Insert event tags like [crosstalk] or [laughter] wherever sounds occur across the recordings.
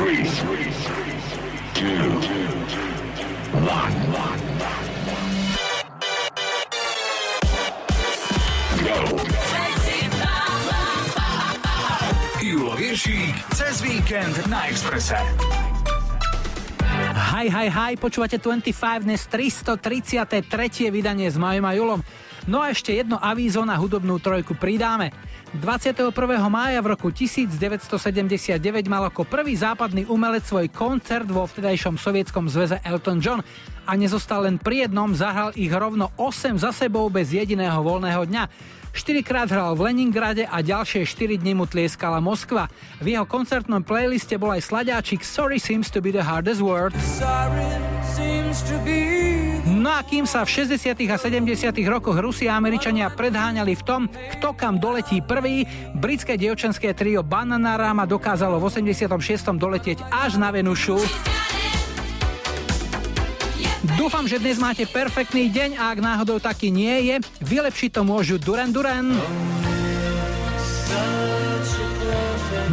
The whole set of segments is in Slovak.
three, two, one. Cez víkend na Exprese. Počúvate 25 dnes 333. vydanie s Majom a Julom. No a ešte jedno avízo na hudobnú trojku pridáme. 21. mája v roku 1979 mal ako prvý západný umelec svoj koncert vo vtedajšom sovietskom zväze Elton John a nezostal len pri jednom, zahral ich rovno 8 za sebou bez jediného voľného dňa. 4 krát hral v Leningrade a ďalšie 4 dní mu tlieskala Moskva. V jeho koncertnom playliste bol aj sladáčik Sorry seems to be the hardest word. No a kým sa v 60. a 70. rokoch Rusi a Američania predháňali v tom, kto kam doletí prvý, britské dievčenské trio Bananarama dokázalo v 86. doletieť až na Venušu. Dúfam, že dnes máte perfektný deň a ak náhodou taký nie je, vylepšiť to môžu Duran Duran.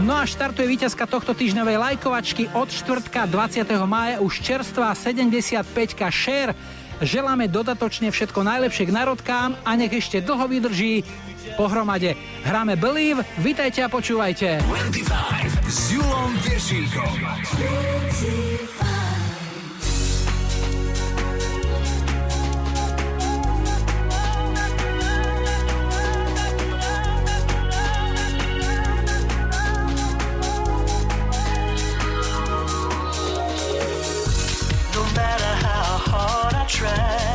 No a štartuje víťazka tohto týždňovej lajkovačky od štvrtka 20. mája už čerstvá 75 share. Želáme dodatočne všetko najlepšie k narodkám a nech ešte dlho vydrží pohromade. Hráme Believe, vitajte a počúvajte. 25 s Julom Viršíkom. right.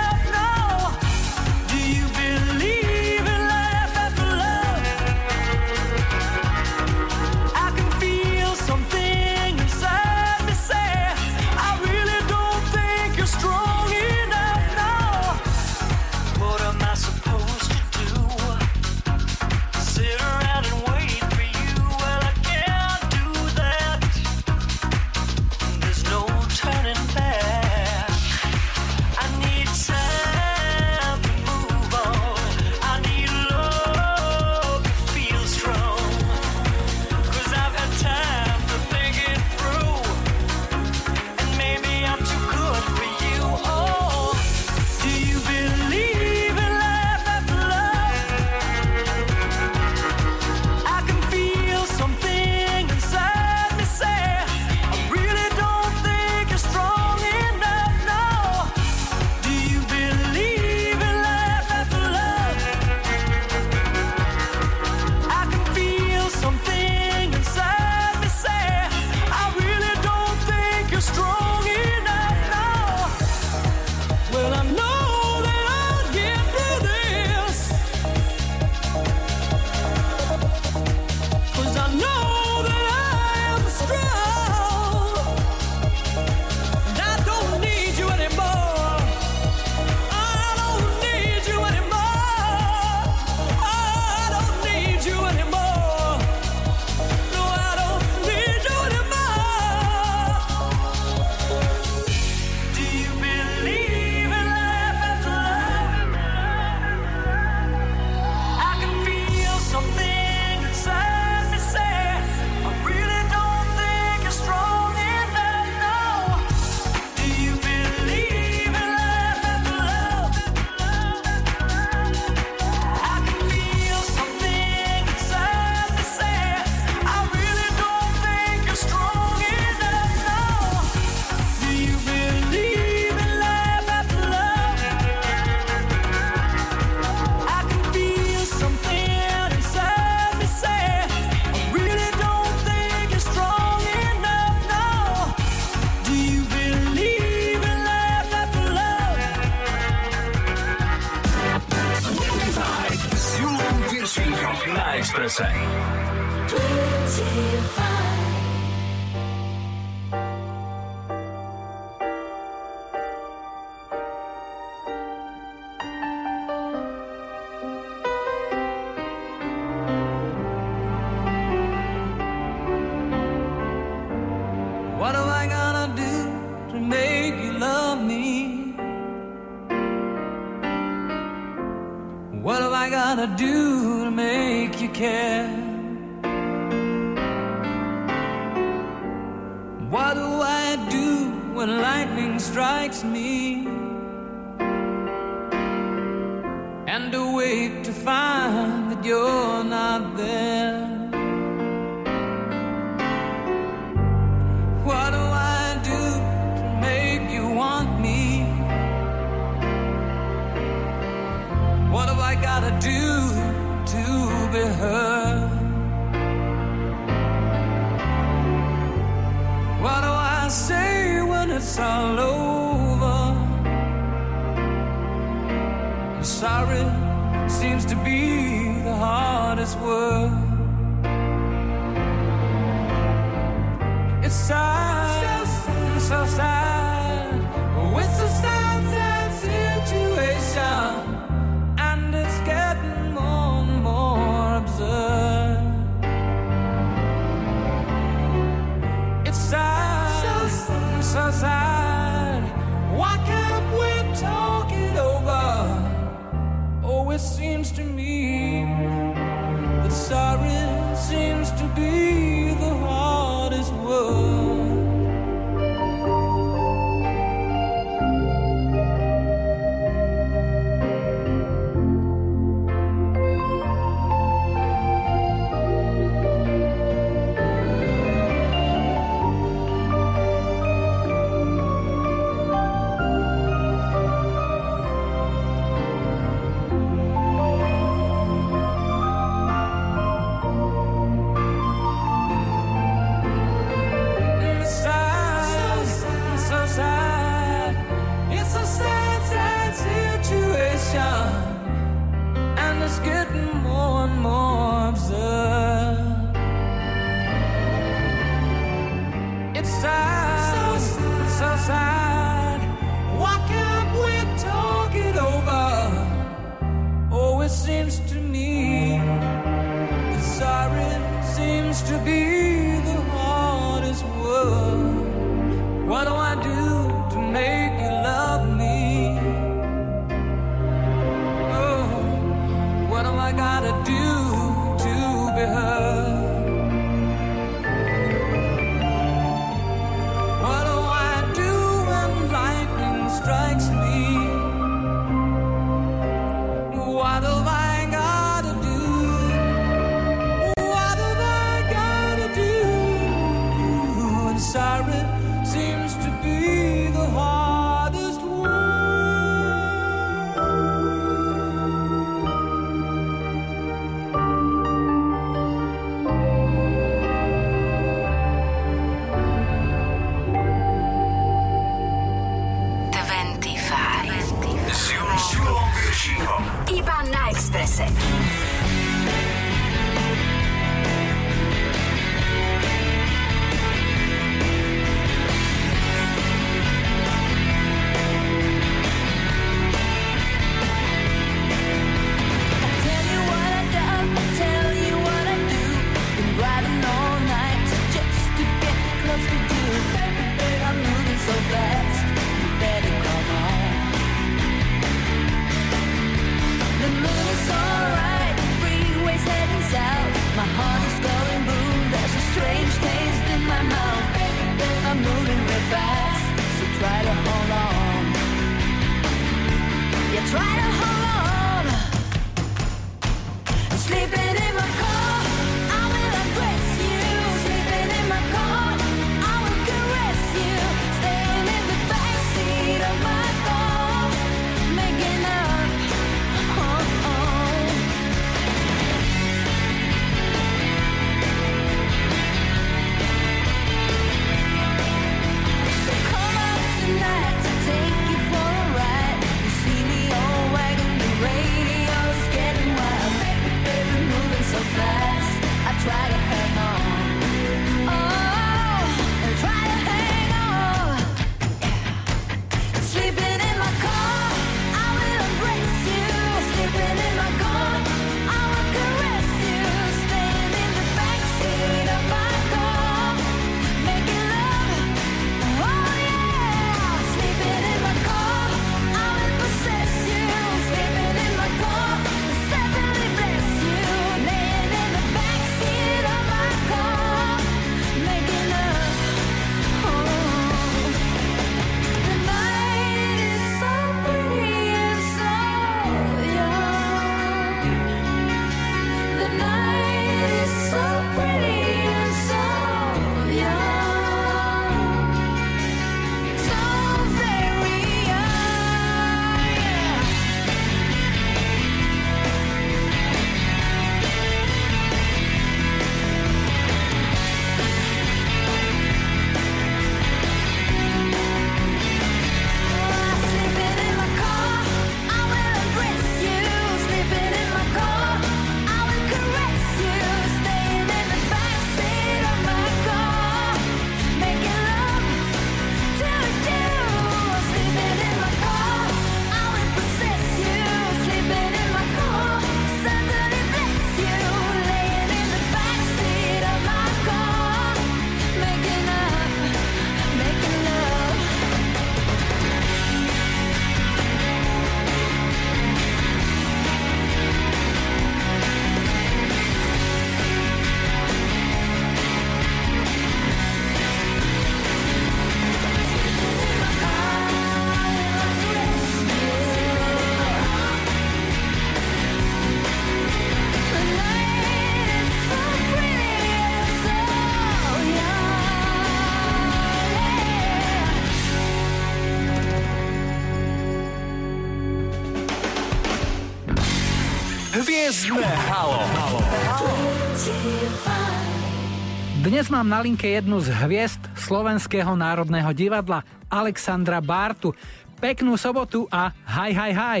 Dnes mám na linke jednu z hviezd Slovenského národného divadla, Alexandra Bartu. Peknú sobotu a hi, hi, hi.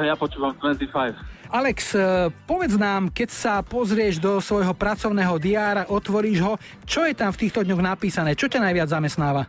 Ja počúvam 25. Alex, e, povedz nám, keď sa pozrieš do svojho pracovného diára, otvoríš ho, čo je tam v týchto dňoch napísané? Čo ťa najviac zamestnáva?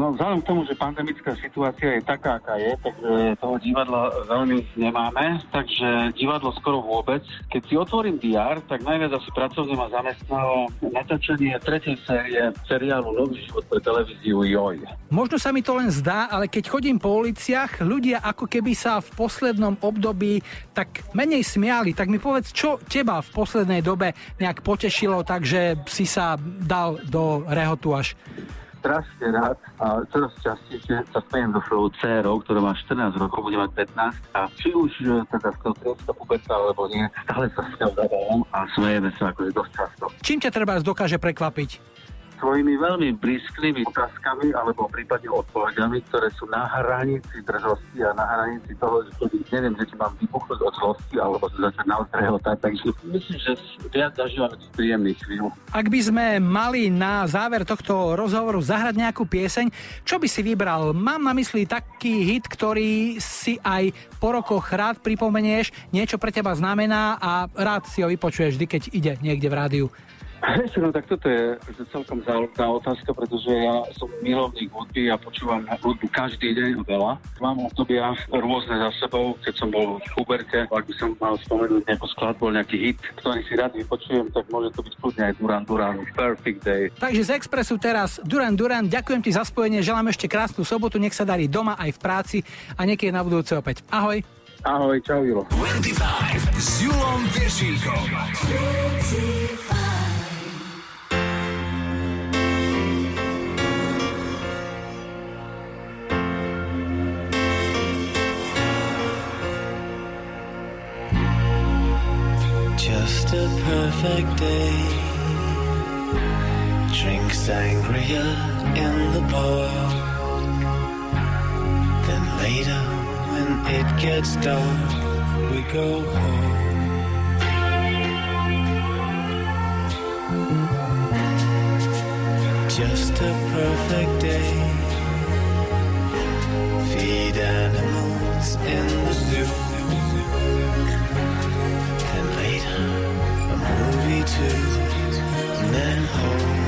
No vzhľadom k tomu, že pandemická situácia je taká, aká je, takže toho divadla veľmi nemáme, takže divadlo skoro vôbec. Keď si otvorím DR, tak najviac asi pracovne ma zamestnalo natáčanie tretej série seriálu Nový život pre televíziu Joj. Možno sa mi to len zdá, ale keď chodím po uliciach, ľudia ako keby sa v poslednom období tak menej smiali. Tak mi povedz, čo teba v poslednej dobe nejak potešilo, takže si sa dal do rehotu až strašne rád a čoraz častejšie sa smejem so svojou dcerou, ktorá má 14 rokov, bude mať 15 a či už e, teda skontrolská puberta alebo nie, stále sa s ňou a smejeme sa akože dosť často. Čím ťa treba dokáže prekvapiť? Svojimi veľmi blízkými otázkami alebo prípadne odpovediami, ktoré sú na hranici drzosti a na hranici toho, že neviem, že či mám vybuchnúť od zlosti alebo sa začať naozaj rehotať. Takže myslím, že viac zažívame tých príjemných chvíľ. Ak by sme mali na záver tohto rozhovoru zahrať nejakú pieseň, čo by si vybral? Mám na mysli taký hit, ktorý si aj po rokoch rád pripomenieš, niečo pre teba znamená a rád si ho vypočuješ vždy, keď ide niekde v rádiu. No tak toto je celkom záľudná otázka, pretože ja som milovník hudby a počúvam hudbu každý deň veľa. Mám obdobia rôzne za sebou, keď som bol v Huberte, ak by som mal spomenúť nejakú skladbu, nejaký hit, ktorý si rád vypočujem, tak môže to byť kľudne aj Duran Duran, Perfect Day. Takže z Expressu teraz Duran Duran, ďakujem ti za spojenie, želám ešte krásnu sobotu, nech sa darí doma aj v práci a niekedy na budúce opäť. Ahoj. Ahoj, čau Julo. 25 s Julom Viršíkom. Just a perfect day. Drink sangria in the park. Then later, when it gets dark, we go home. Just a perfect day. Feed animals in the zoo. Movie too. And then home.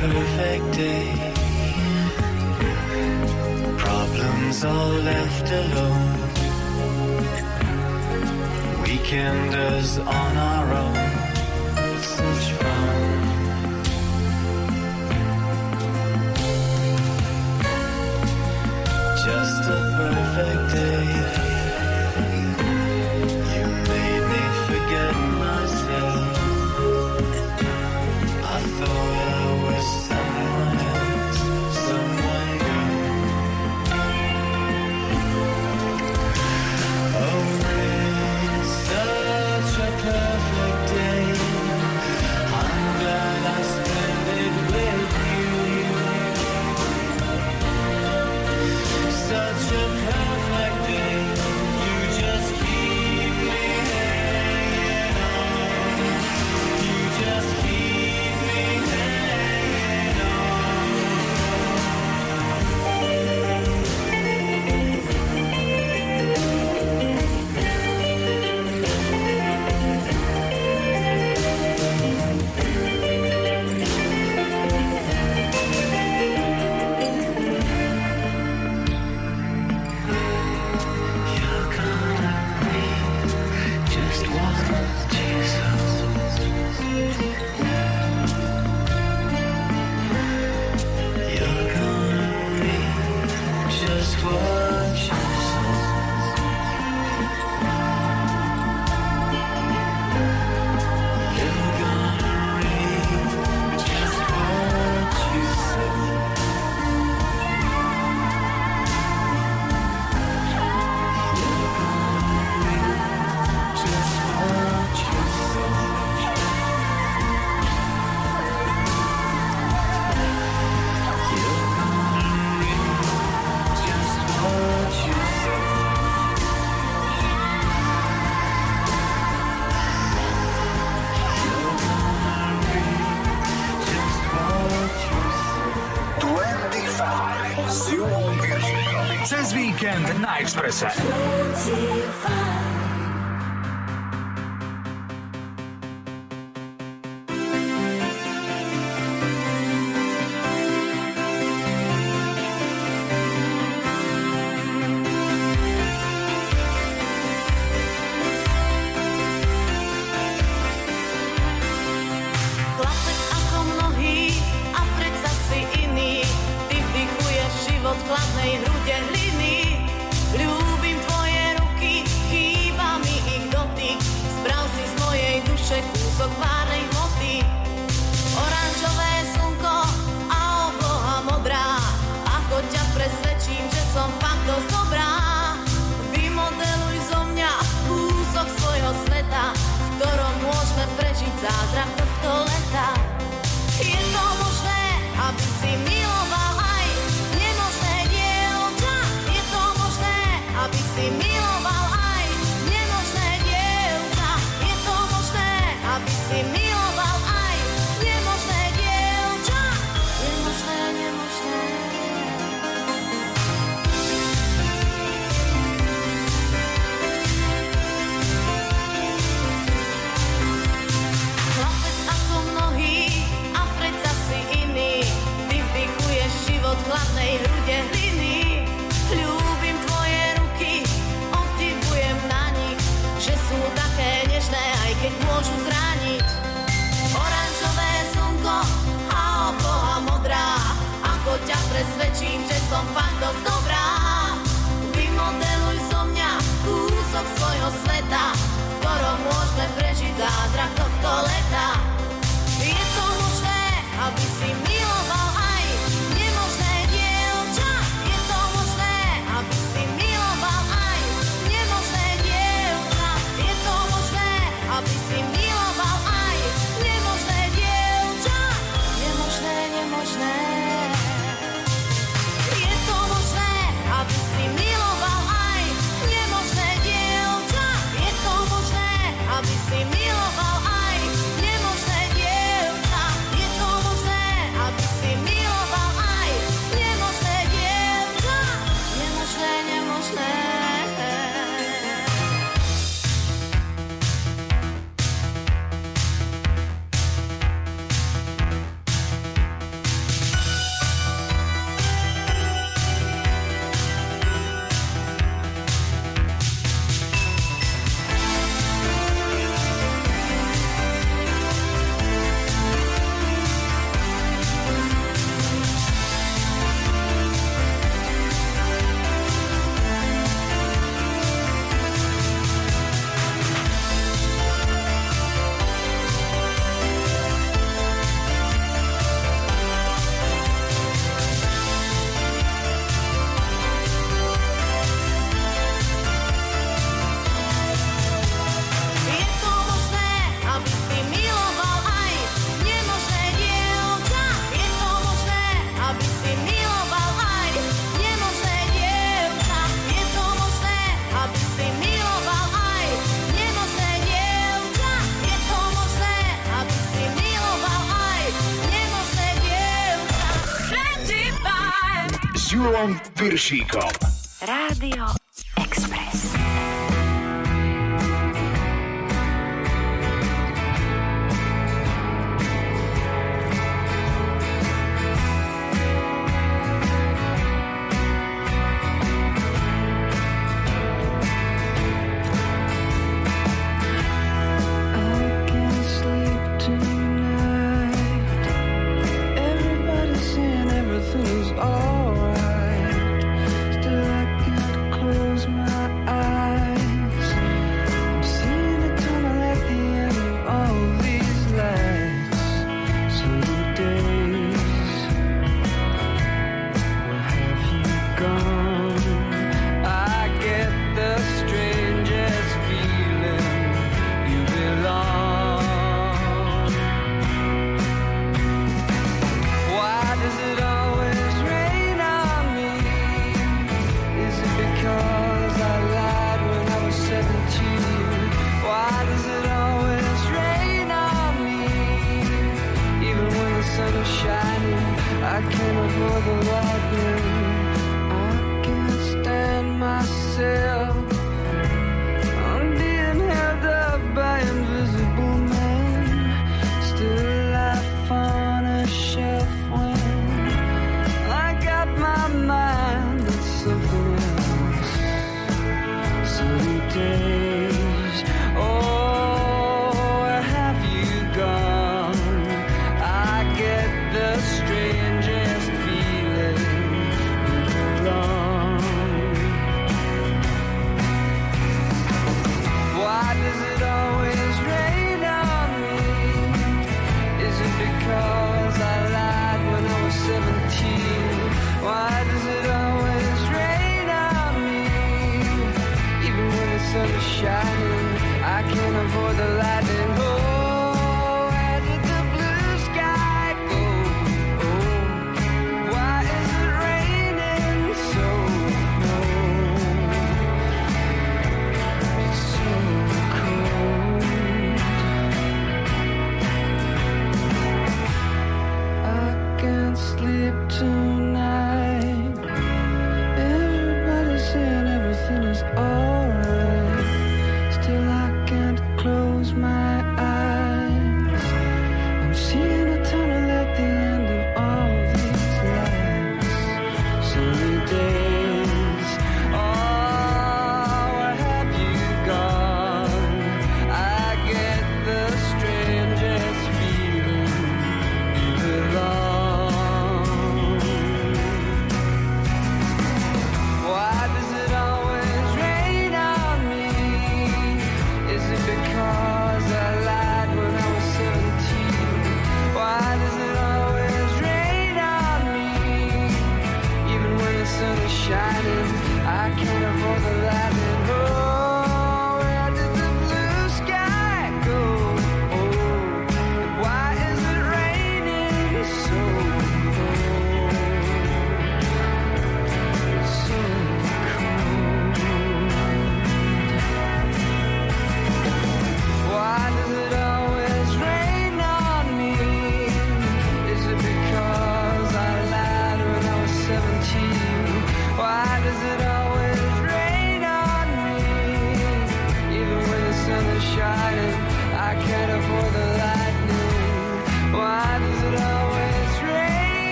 Perfect day. Problems all left alone. Weekenders on our own. Such fun. Just a perfect na presvedčím, že Julom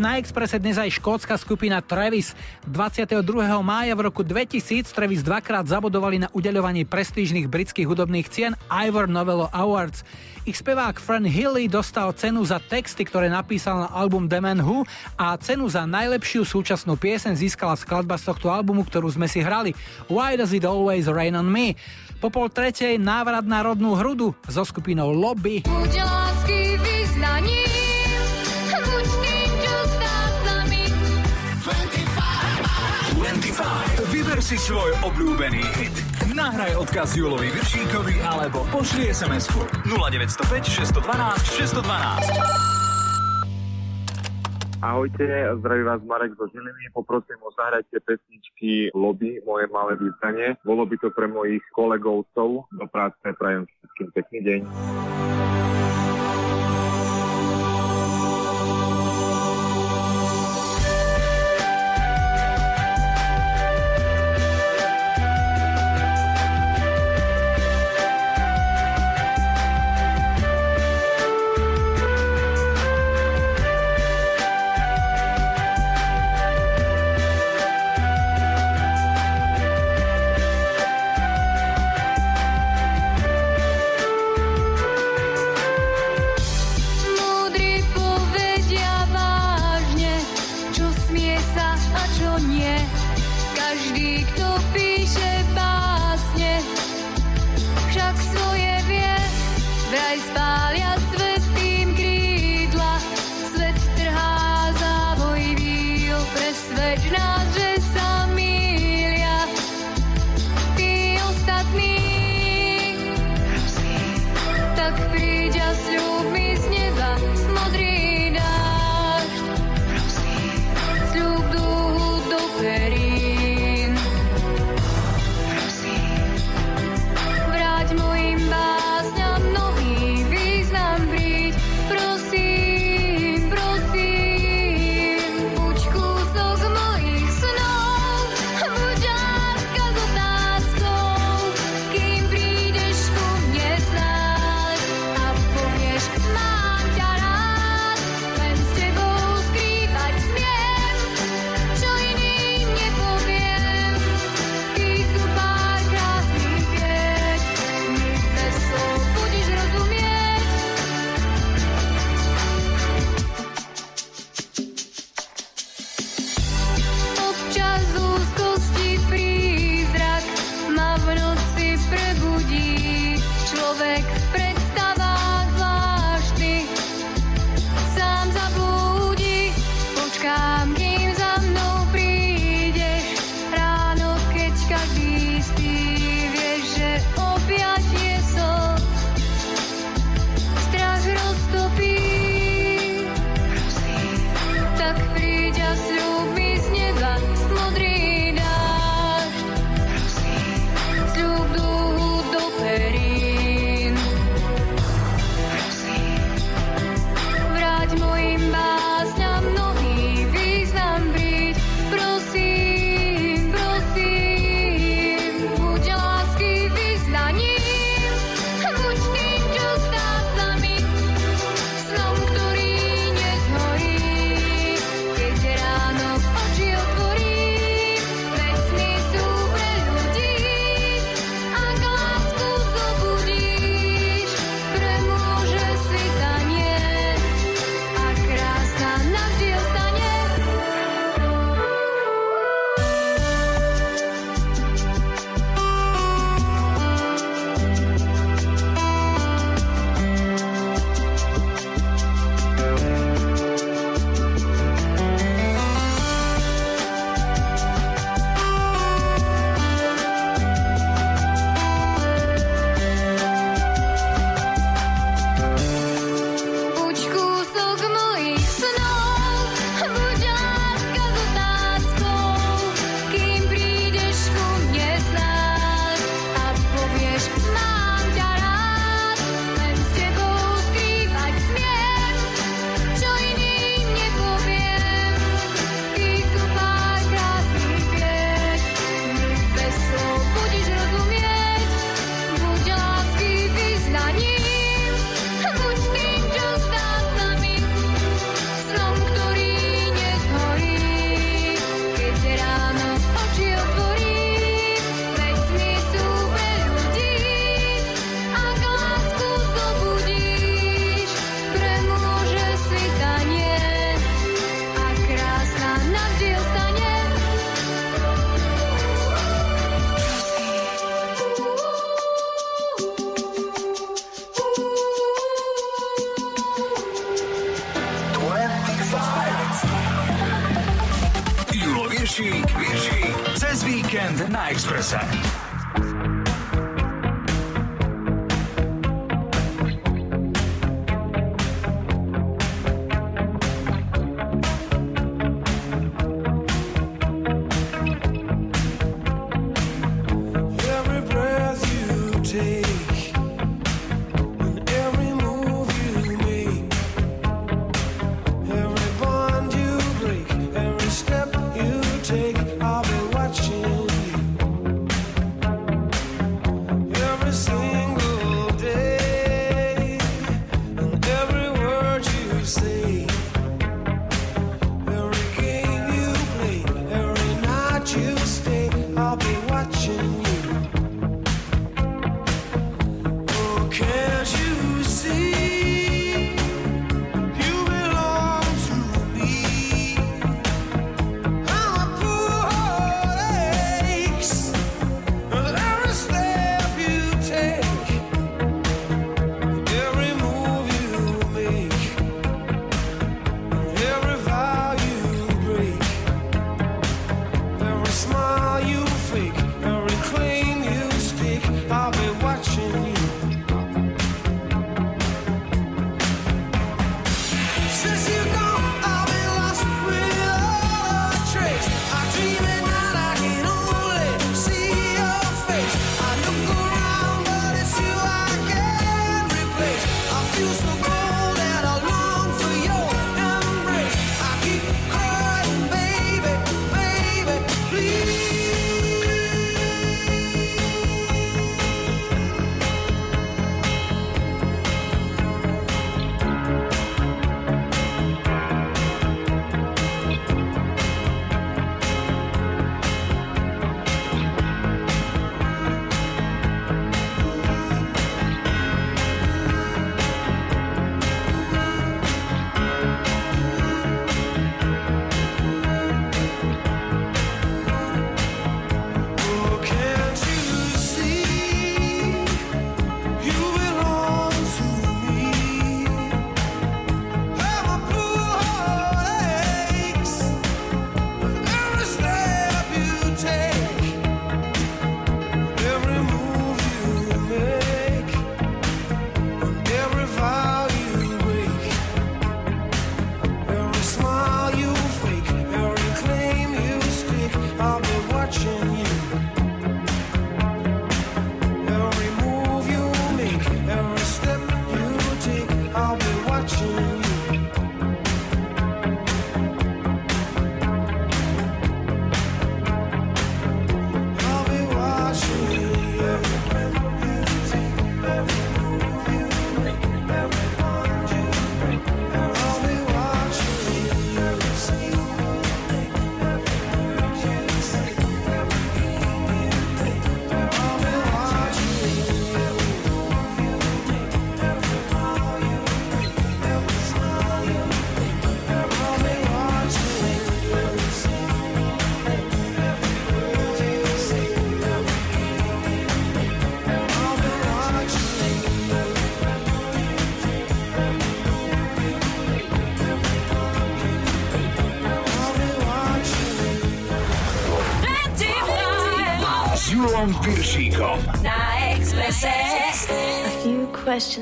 na Expresse dnes aj škótska skupina Travis. 22. mája v roku 2000 Travis dvakrát zabudovali na udeľovaní prestížnych britských hudobných cien Ivor Novello Awards. Ich spevák Fran Hilly dostal cenu za texty, ktoré napísal na album The Man Who a cenu za najlepšiu súčasnú piesen získala skladba z tohto albumu, ktorú sme si hrali Why Does It Always Rain On Me. Po pol tretej návrat na rodnú hrudu so skupinou Lobby. Buď si svoj obľúbený hit. Nahraj odkaz Julovi Viršíkovi alebo pošli SMS-ku 0905 612 612. Ahojte, zdraví vás Marek zo Žiliny. Poprosím o zahrajte pesničky Lobby, moje malé význanie. Bolo by to pre mojich kolegovcov. Do práce prajem všetkým pekný deň.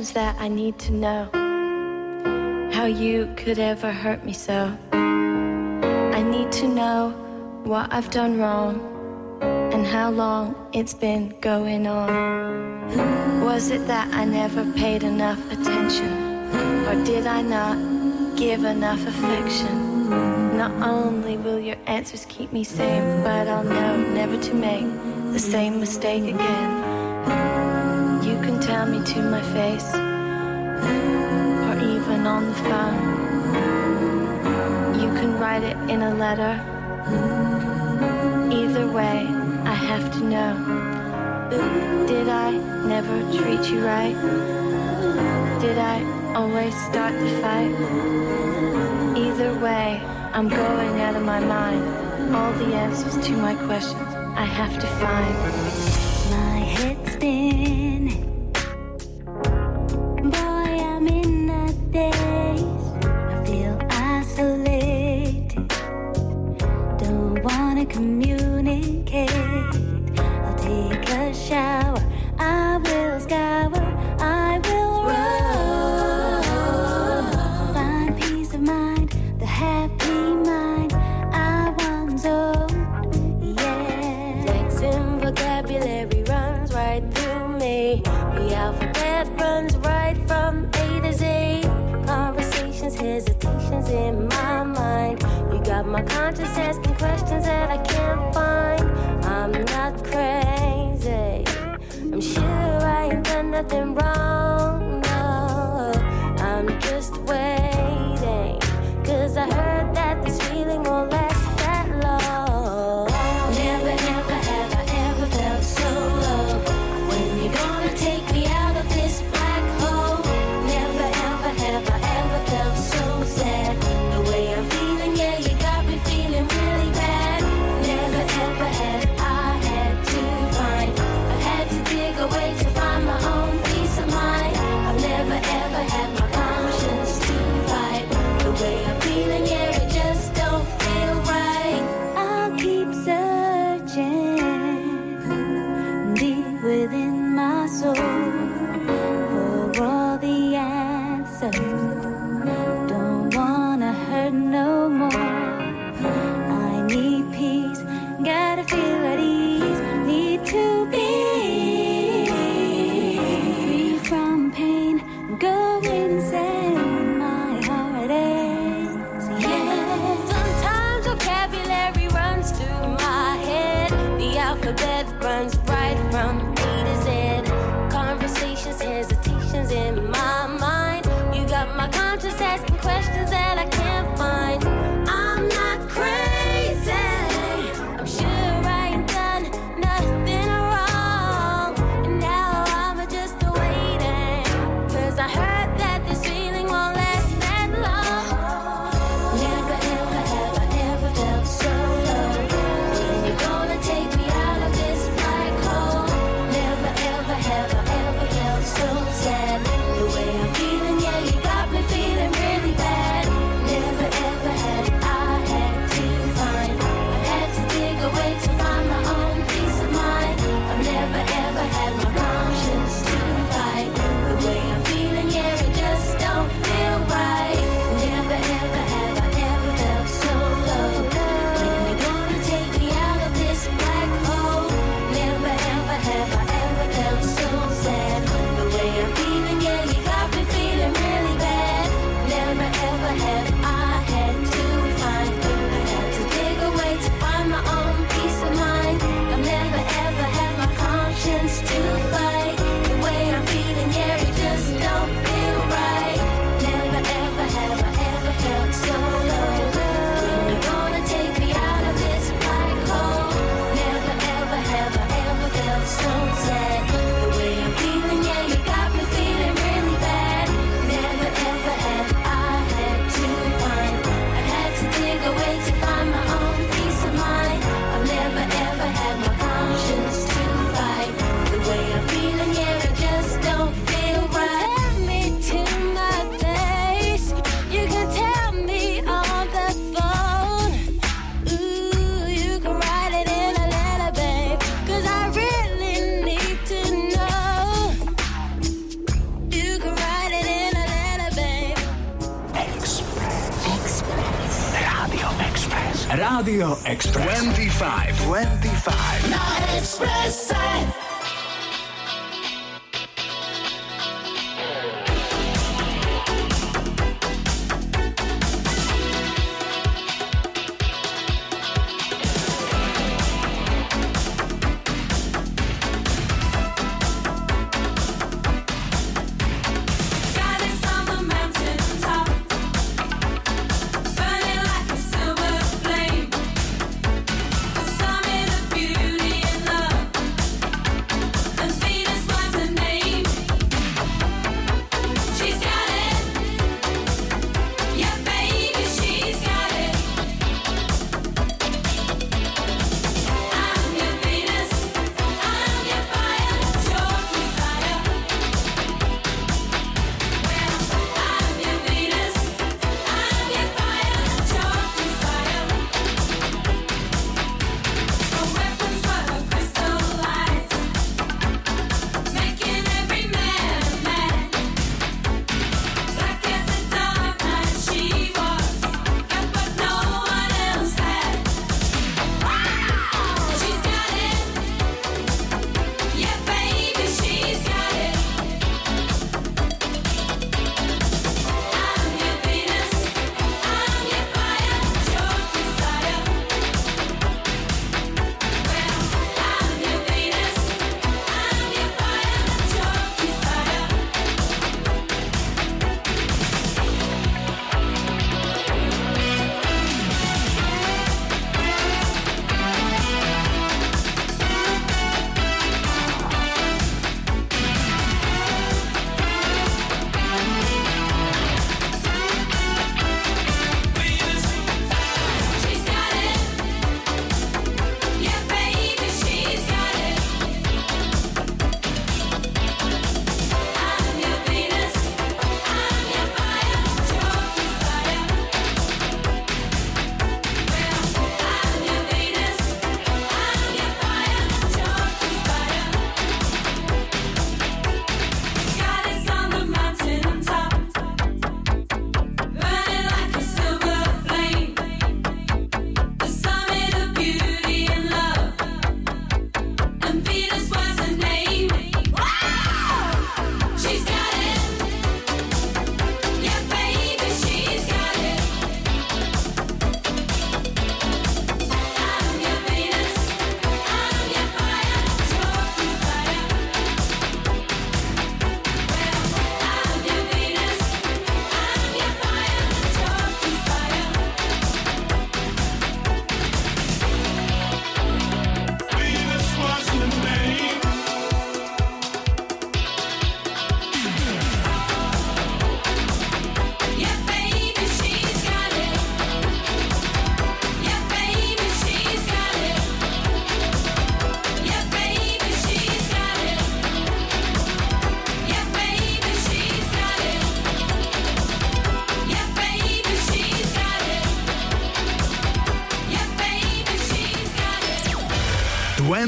things that I need to know. How you could ever hurt me so. I need to know what I've done wrong and how long it's been going on. Was it that I never paid enough attention? Or did I not give enough affection? Not only will your answers keep me sane, but I'll know never to make the same mistake again. You can tell me to my face, or even on the phone. You can write it in a letter. Either way, I have to know. Did I never treat you right? Did I always start the fight? Either way, I'm going out of my mind. All the answers to my questions I have to find.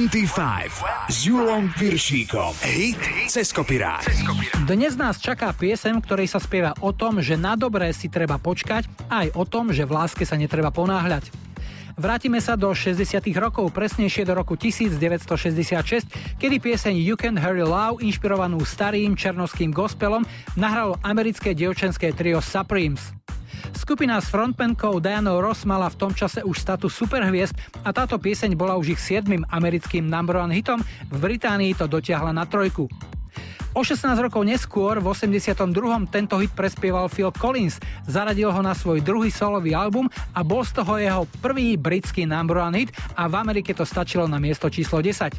25 s Julom Piršíkom. Hit cez kopirát. Dnes nás čaká piesem, ktorej sa spieva o tom, že na dobré si treba počkať aj o tom, že v láske sa netreba ponáhľať. Vrátime sa do 60. rokov, presnejšie do roku 1966, kedy pieseň You Can Hurry Love, inšpirovanú starým černovským gospelom, nahralo americké dievčenské trio Supremes. Skupina s frontmankou Dianou Ross mala v tom čase už status superhviezd a táto pieseň bola už ich 7. americkým number one hitom, v Británii to dotiahla na trojku. O 16 rokov neskôr, v 82. tento hit prespieval Phil Collins, zaradil ho na svoj druhý solový album a bol z toho jeho prvý britský number one hit a v Amerike to stačilo na miesto číslo 10.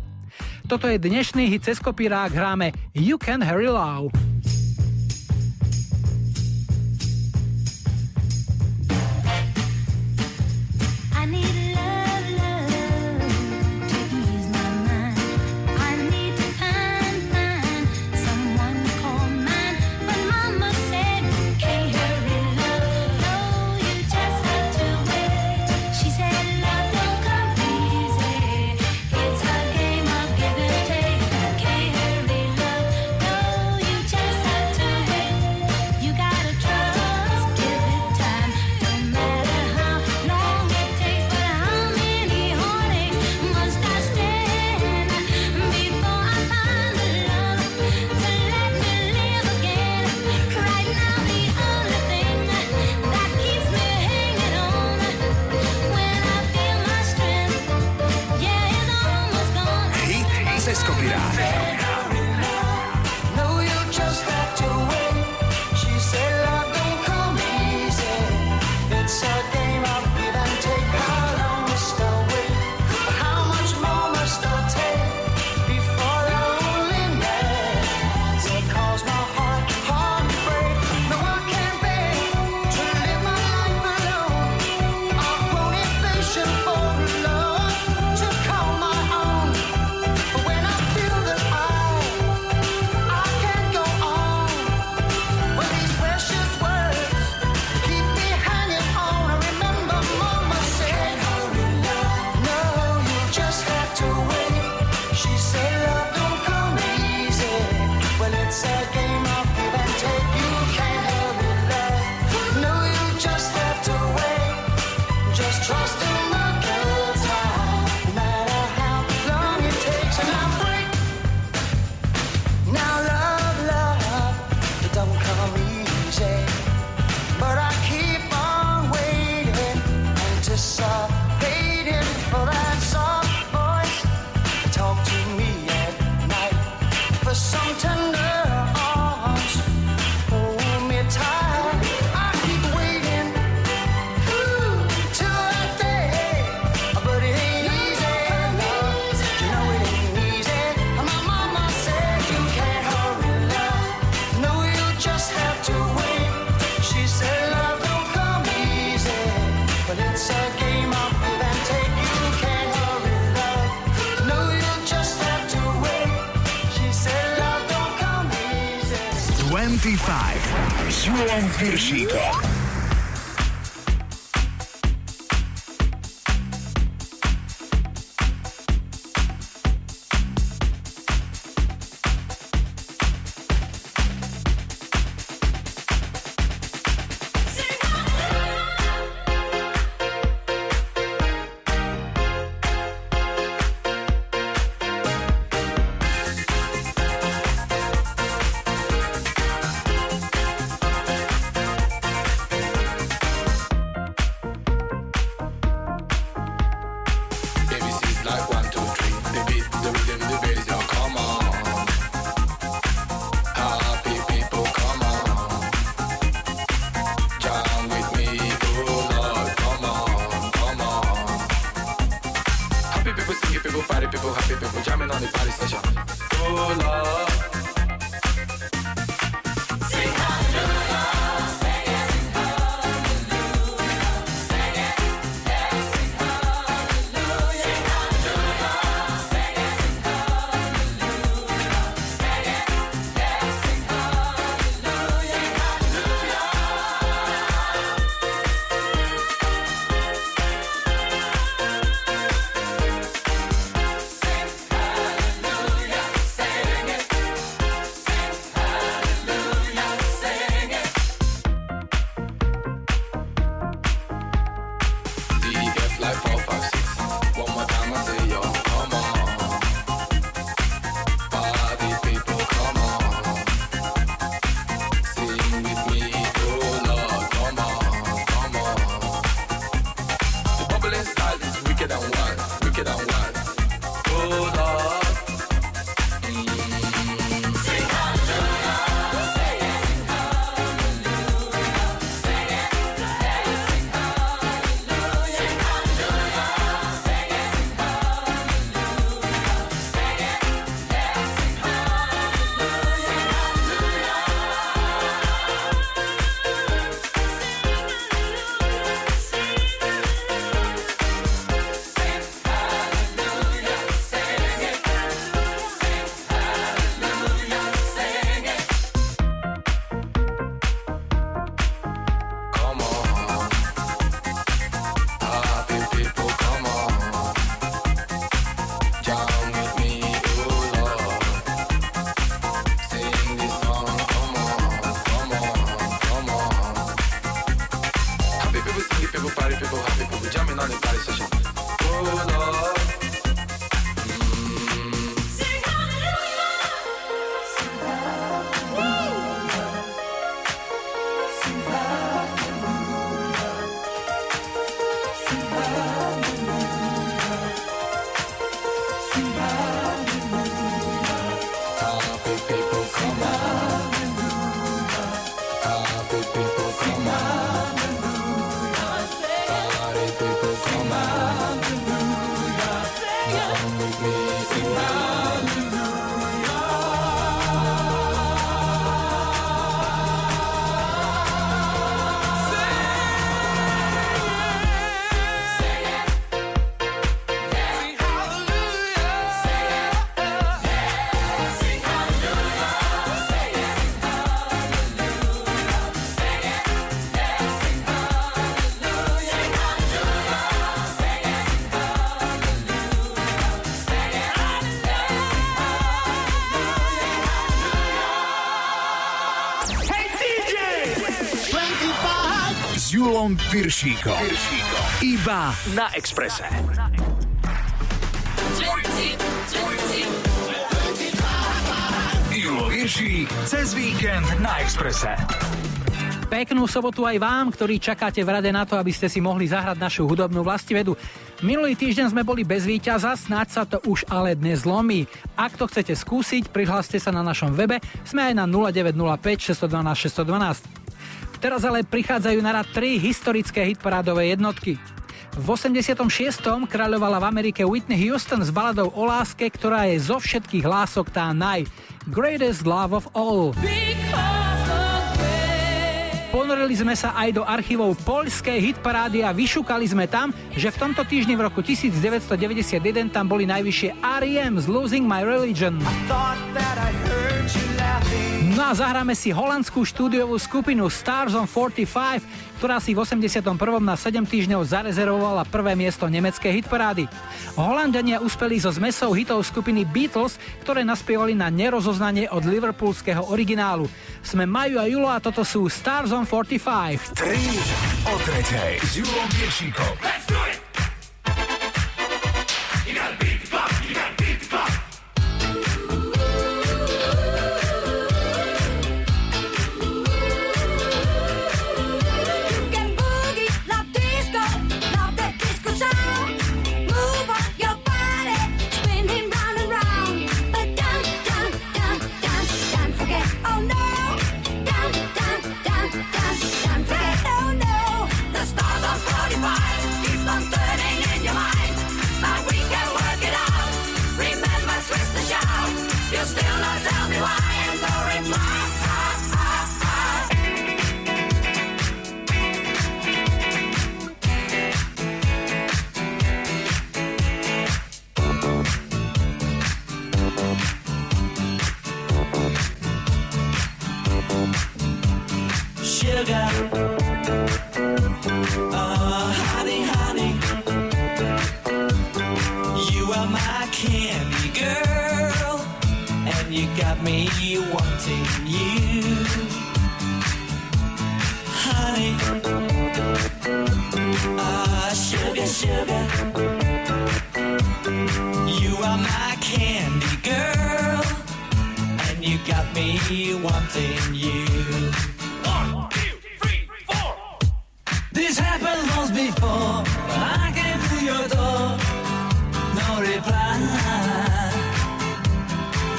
Toto je dnešný hit cez kopírák, hráme You Can Harry Love. Julom Piršíkom. Iba na Exprese. Julo Viršík cez víkend na Exprese. Peknú sobotu aj vám, ktorí čakáte v rade na to, aby ste si mohli zahrať našu hudobnú vlastivedu. Minulý týždeň sme boli bez víťaza, snáď sa to už ale dnes zlomí. Ak to chcete skúsiť, prihláste sa na našom webe, sme aj na 0905 612 612. Teraz ale prichádzajú na rad tri historické hitparádové jednotky. V 86. kráľovala v Amerike Whitney Houston s baladou o láske, ktorá je zo všetkých lások tá naj. Greatest Love of All. Ponorili sme sa aj do archívov poľskej hitparády a vyšukali sme tam, že v tomto týždni v roku 1991 tam boli najvyššie R.E.M. s Losing My Religion. No a zahráme si holandskú štúdiovú skupinu Stars on 45, ktorá si v 81. na 7 týždňov zarezervovala prvé miesto nemeckej hitparády. Holandania uspeli so zmesou hitov skupiny Beatles, ktoré naspievali na nerozoznanie od liverpoolského originálu. Sme Maju a Julo a toto sú Stars on 45. 3 o tretej s Julom. Let's do it! Sugar, oh honey, honey, you are my candy girl, and you got me wanting you, honey. My sugar, sugar. You are my candy girl, and you got me wanting you. Before. I came to your door, no reply.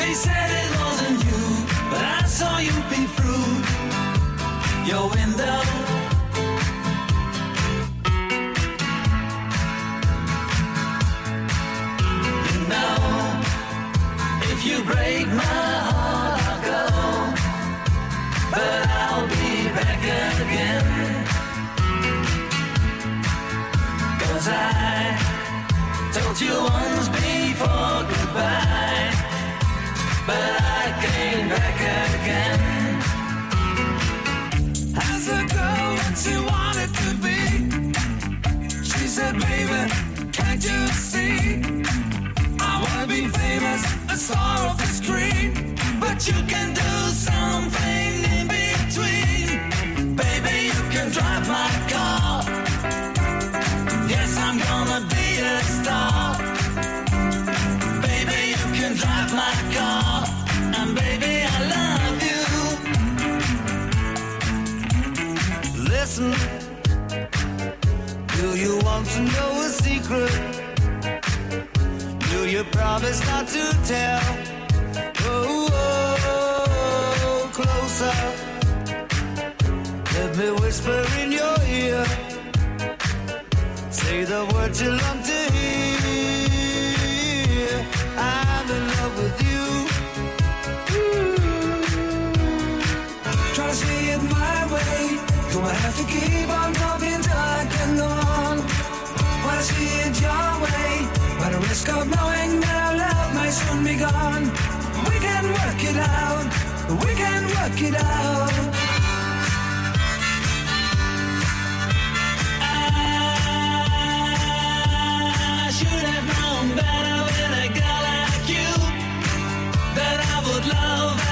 They said it wasn't you, but I saw you peek through your window. You know, if you break my heart, I'll go, but I'll be back again. Cause I told you once before goodbye, but I came back again. As a girl that she wanted to be, she said, baby, can't you see? I wanna be famous, a star of the screen, but you can do something Do you want to know a secret? Do you promise not to tell? Oh, oh, closer. Let me whisper in your ear. Say the words you long to hear. I'm in love with you. Try to see it my way. Gonna have to keep on talking till I can go on. Wanna see it your way. By the risk of knowing that our love might soon be gone. We can work it out. We can work it out. I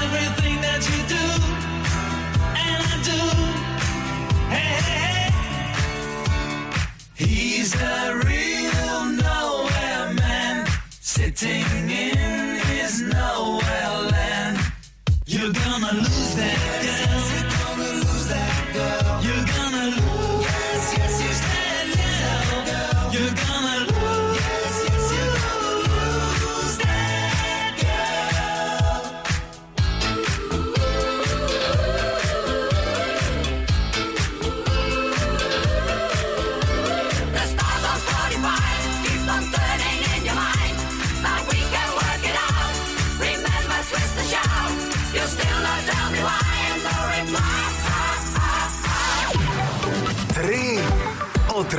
He's a real nowhere man. Sitting in his nowhere land. You're gonna lose that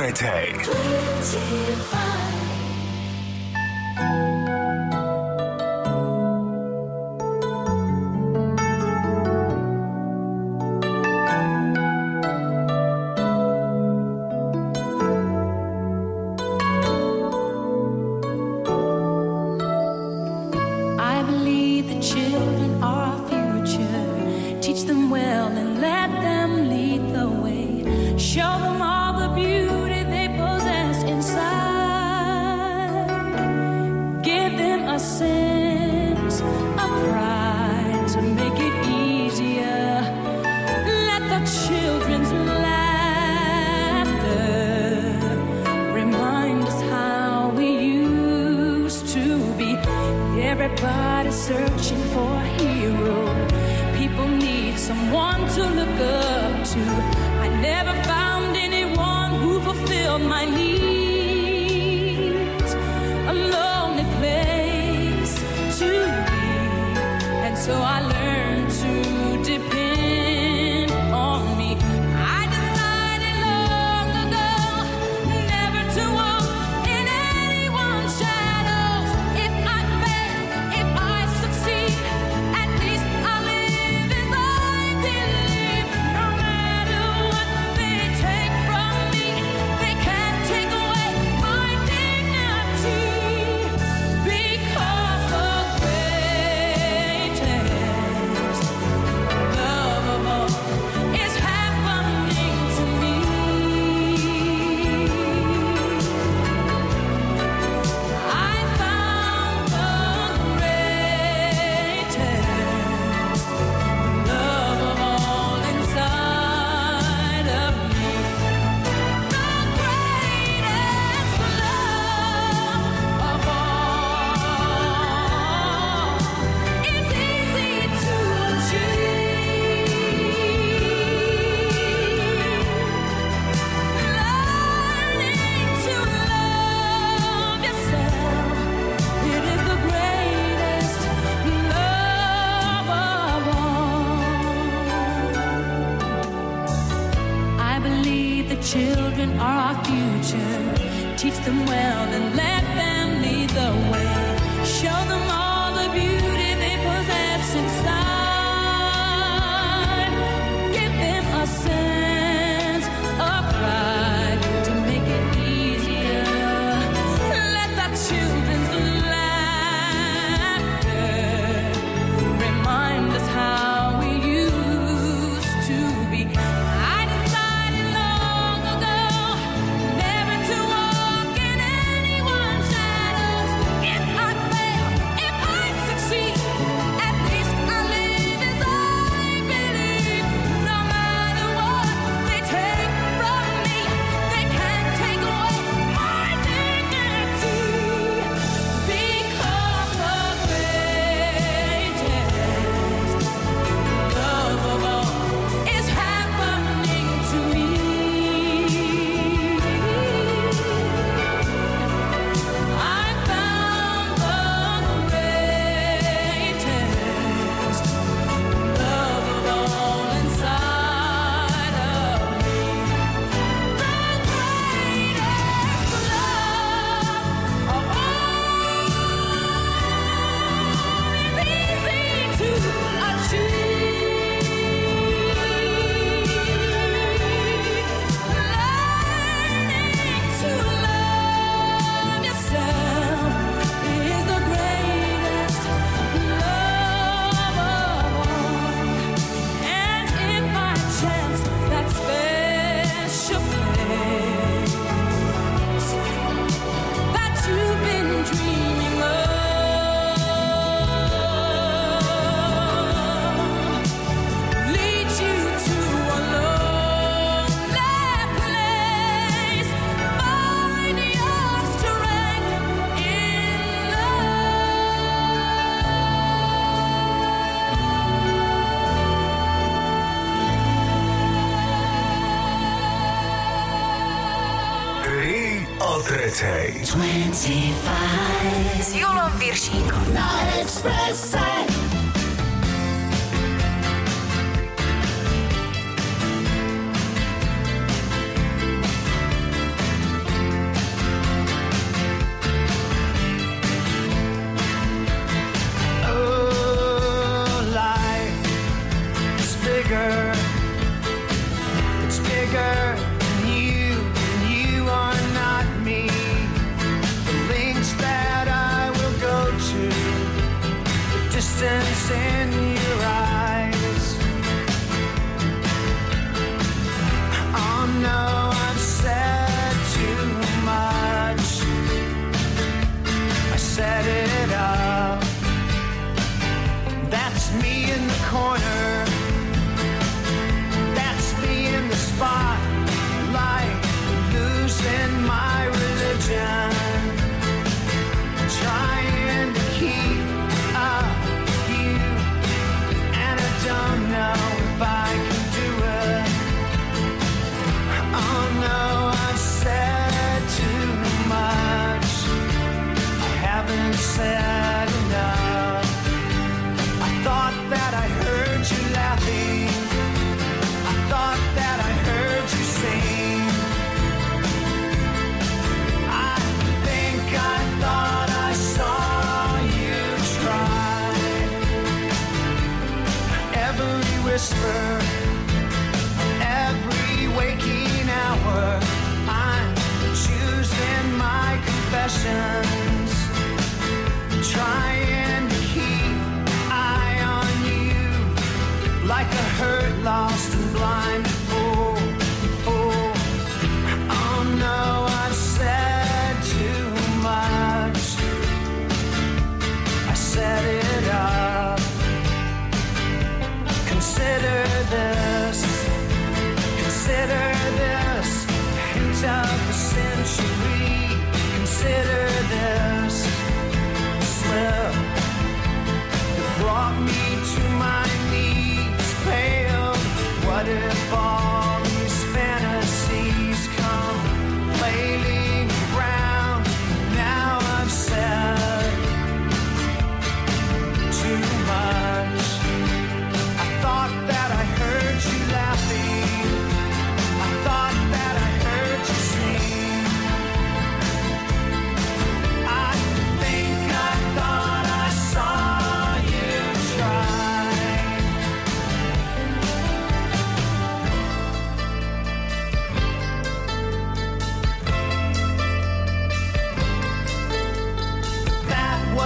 o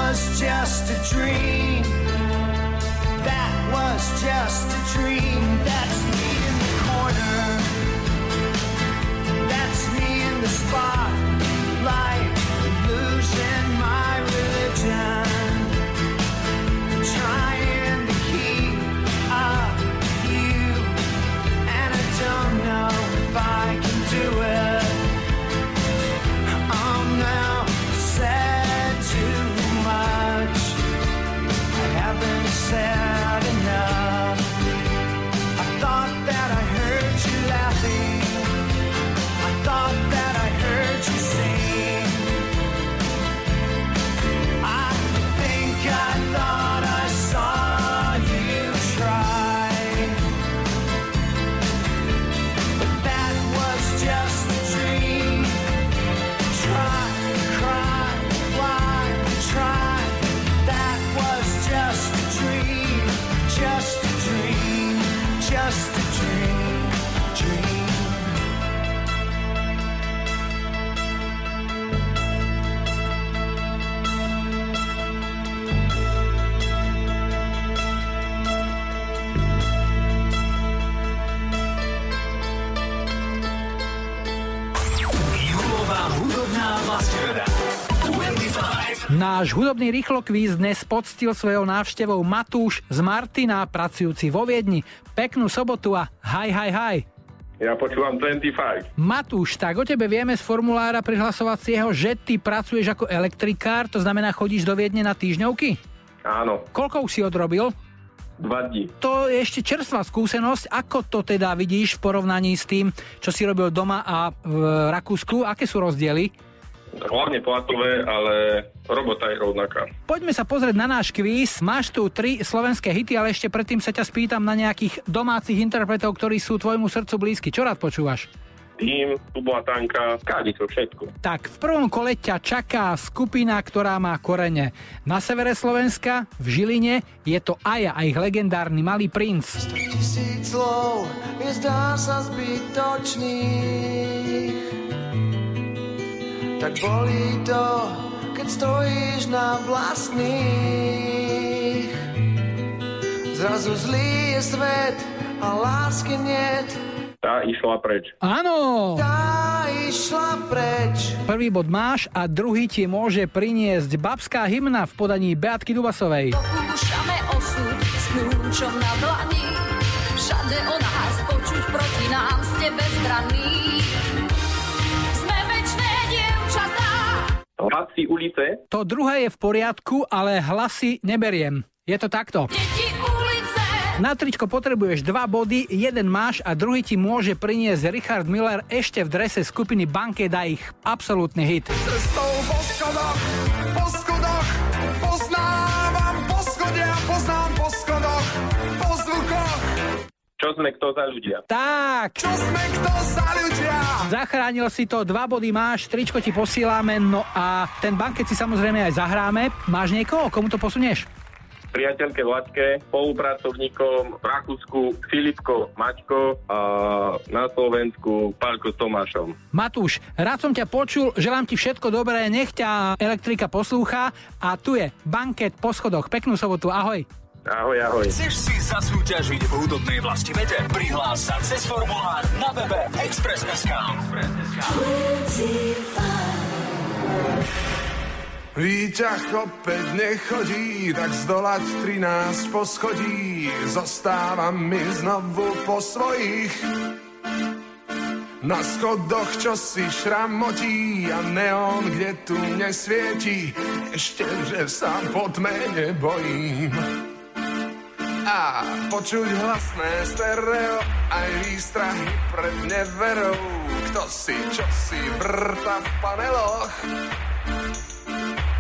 was just a dream. That was just a dream. That's me in the corner. That's me in the spotlight, Náš hudobný rýchlokvíz dnes poctil svojou návštevou Matúš z Martina, pracujúci vo Viedni. Peknú sobotu a haj, haj, haj. Ja počúvam 25. Matúš, tak o tebe vieme z formulára prihlasovacieho, že ty pracuješ ako elektrikár, to znamená chodíš do Viedne na týždňovky? Áno, Koľko už si odrobil? dva dní. To je ešte čerstvá skúsenosť. Ako to teda vidíš v porovnaní s tým, čo si robil doma a v Rakúsku? Aké sú rozdiely? Hlavne platové, ale robota je rovnaká. Poďme sa pozrieť na náš kvíz. Máš tu tri slovenské hity, ale ešte predtým sa ťa spýtam na nejakých domácich interpretov, ktorí sú tvojmu srdcu blízky. Čo rád počúvaš? Tým, Tubo a Tanka, to všetko. Tak, v prvom kole ťa čaká skupina, ktorá má korene na severe Slovenska, v Žiline. Je to Aja a ich legendárny Malý princ. Tisíc slov je zdá sa zbytočných Tak bolí to, keď stojíš na vlastných Zrazu zlý je svet a lásky niet Tá išla preč. Áno! Tá išla preč Prvý bod máš a druhý ti môže priniesť babská hymna v podaní Beatky Dubasovej. Pokúšame osud s kľúčom na dlani. Všade o nás počuť proti nám ste bezbranní. Hlasy ulice, To druhé je v poriadku, ale hlasy neberiem. Je to takto. Deti ulice. Na tričko potrebuješ dva body, jeden máš a druhý ti môže priniesť Richard Miller ešte v drese skupiny Banket a ich absolútny hit. Cestou po čo sme kto za ľudia. Tak, Čo sme kto za ľudia zachránil si to, dva body máš, tričko ti posílame, no a ten banket si samozrejme aj zahráme. Máš niekoho, komu to posunieš? Priateľke Vláčke, spolupracovníkom v Rakúsku Filipko Maťko a na Slovensku Pálko s Tomášom. Matúš, rád som ťa počul, želám ti všetko dobré, nech ťa elektrika poslúcha a tu je banket po schodoch. Peknú sobotu, ahoj. Ahoj, ahoj. Chceš si zasúťažiť v hudobnej vlastivede? Prihlás sa cez formulár na webe Express.sk. Výťah opäť nechodí, tak zdolať 13 poschodí. Zostávam mi znovu po svojich. Na schodoch čo si šramotí a neon, kde tu nesvieti. Ešte, že sa po tme nebojím. A počuť hlasné stereo, aj výstrahy pred neverou. Kto si, čo si vrta v paneloch.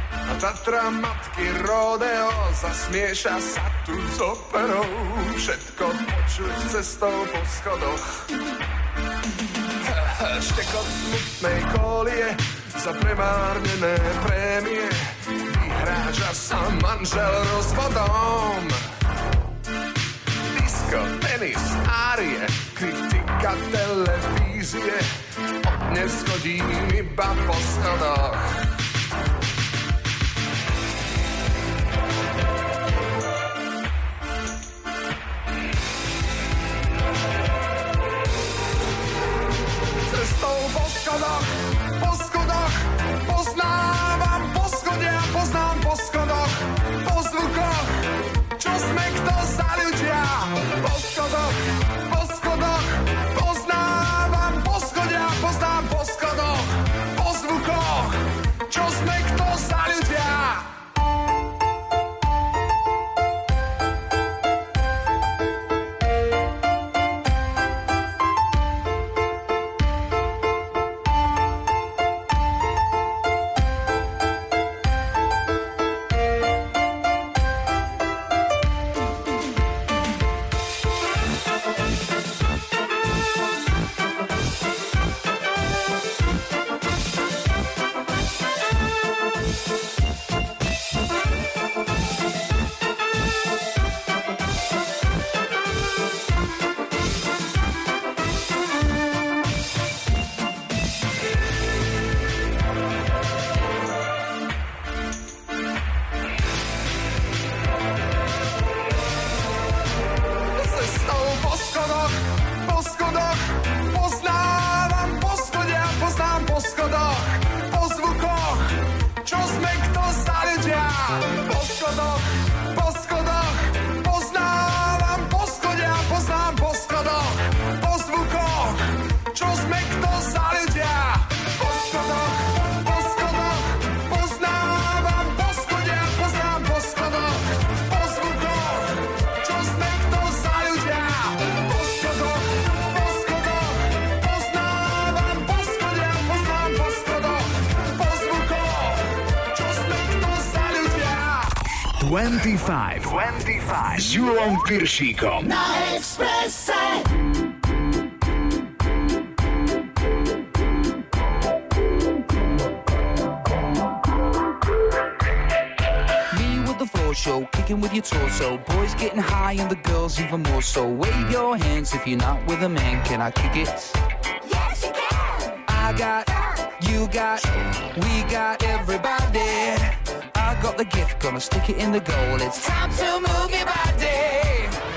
A Tatra matky rodeo zasmieša sa tu s operou. Všetko počuť cestou po schodoch. Štekot smutnej kolie za premárnené prémie. Vyhráža sa manžel rozvodom. Disko, tenis, árie, kritika televízie. Od dnes chodím iba po schodoch. Cestou po schodoch, po schodoch, poznávam po schode a poznám po schodoch, po zvukoch. Čo sme kto za ľudia? Po schodoch, po schodoch, poznávam po schodia, poznám po schodoch, po zvukoch. Čo sme kto za ľudia? Po schodoch, 25, 25 s Julom Piršíkom. Na Expresse. Me with the floor show, kicking with your torso. Boys getting high and the girls even more so. Wave your hands if you're not with a man. Can I kick it? Yes, you can. I got, you got, we got everybody. I got the gift, gonna stick it in the goal. It's time to move your body.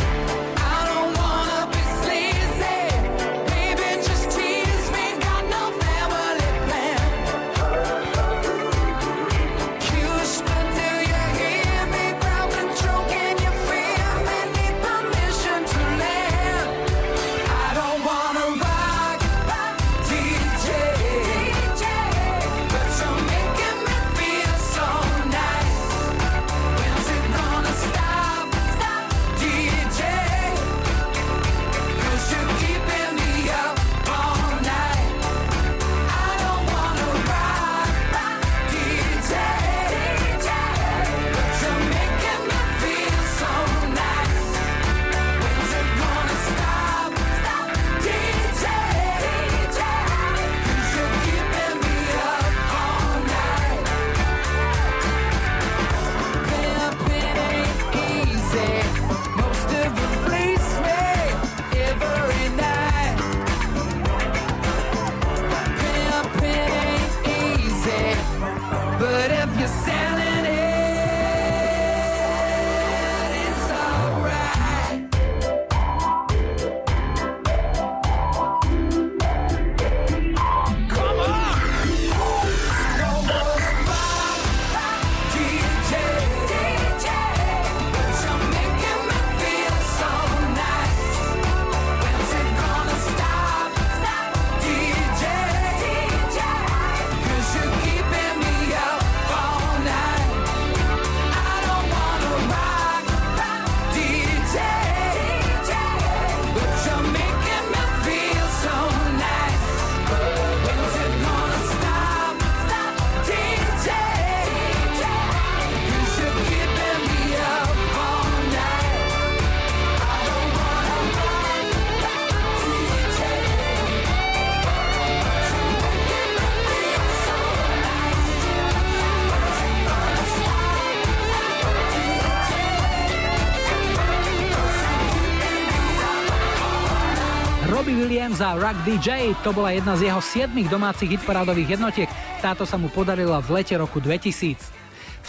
Robbie Williams a Rock DJ, to bola jedna z jeho siedmých domácich hitparádových jednotiek. Táto sa mu podarila v lete roku 2000.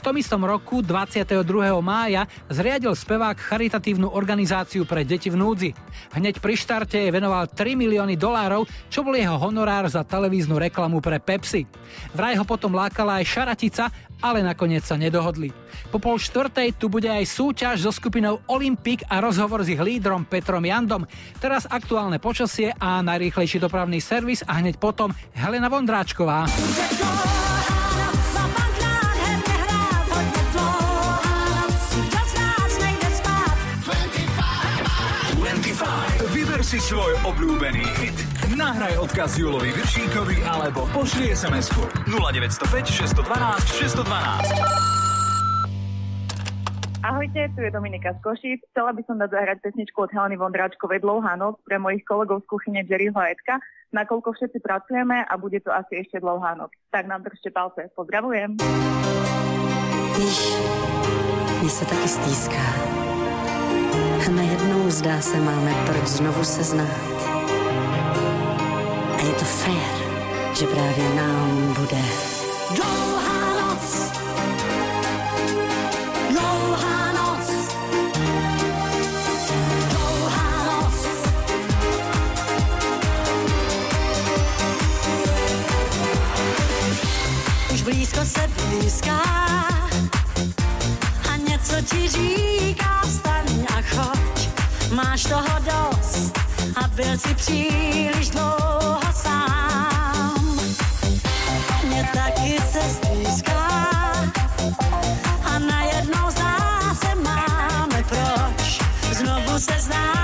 Tom istom roku, 22. mája, zriadil spevák charitatívnu organizáciu pre deti v núdzi. Hneď pri štarte jej venoval 3 milióny dolárov, čo bol jeho honorár za televíznu reklamu pre Pepsi. Vraj ho potom lákala aj Šaratica, ale nakoniec sa nedohodli. Po pol štvrtej tu bude aj súťaž so skupinou Olympic a rozhovor s ich lídrom Petrom Jandom. Teraz aktuálne počasie a najrýchlejší dopravný servis a hneď potom Helena Vondráčková. 25. si svoj obľúbený hit. Nahraj odkaz Julovi Viršíkovi alebo pošli SMS-ku 0905 612 612. Ahojte, tu je Dominika z Košic. Chcela by som dať zahrať pesničku od Heleny Vondráčkovej Dlouhá noc pre mojich kolegov z kuchyne Jerryho a Edka, nakoľko všetci pracujeme a bude to asi ešte dlouhá noc. Tak nám držte palce. Pozdravujem. Víš, mně se taky stýská. A najednou zdá se máme proč znovu se znát. A je to fér, že právě nám bude Dlouhá noc, dlouhá noc. Už blízko se blízká a něco ti říká, a choď. Máš toho dost a byl si příliš dlouho sám. Mě taky se stýská a najednou zdá se máme proč znovu se znát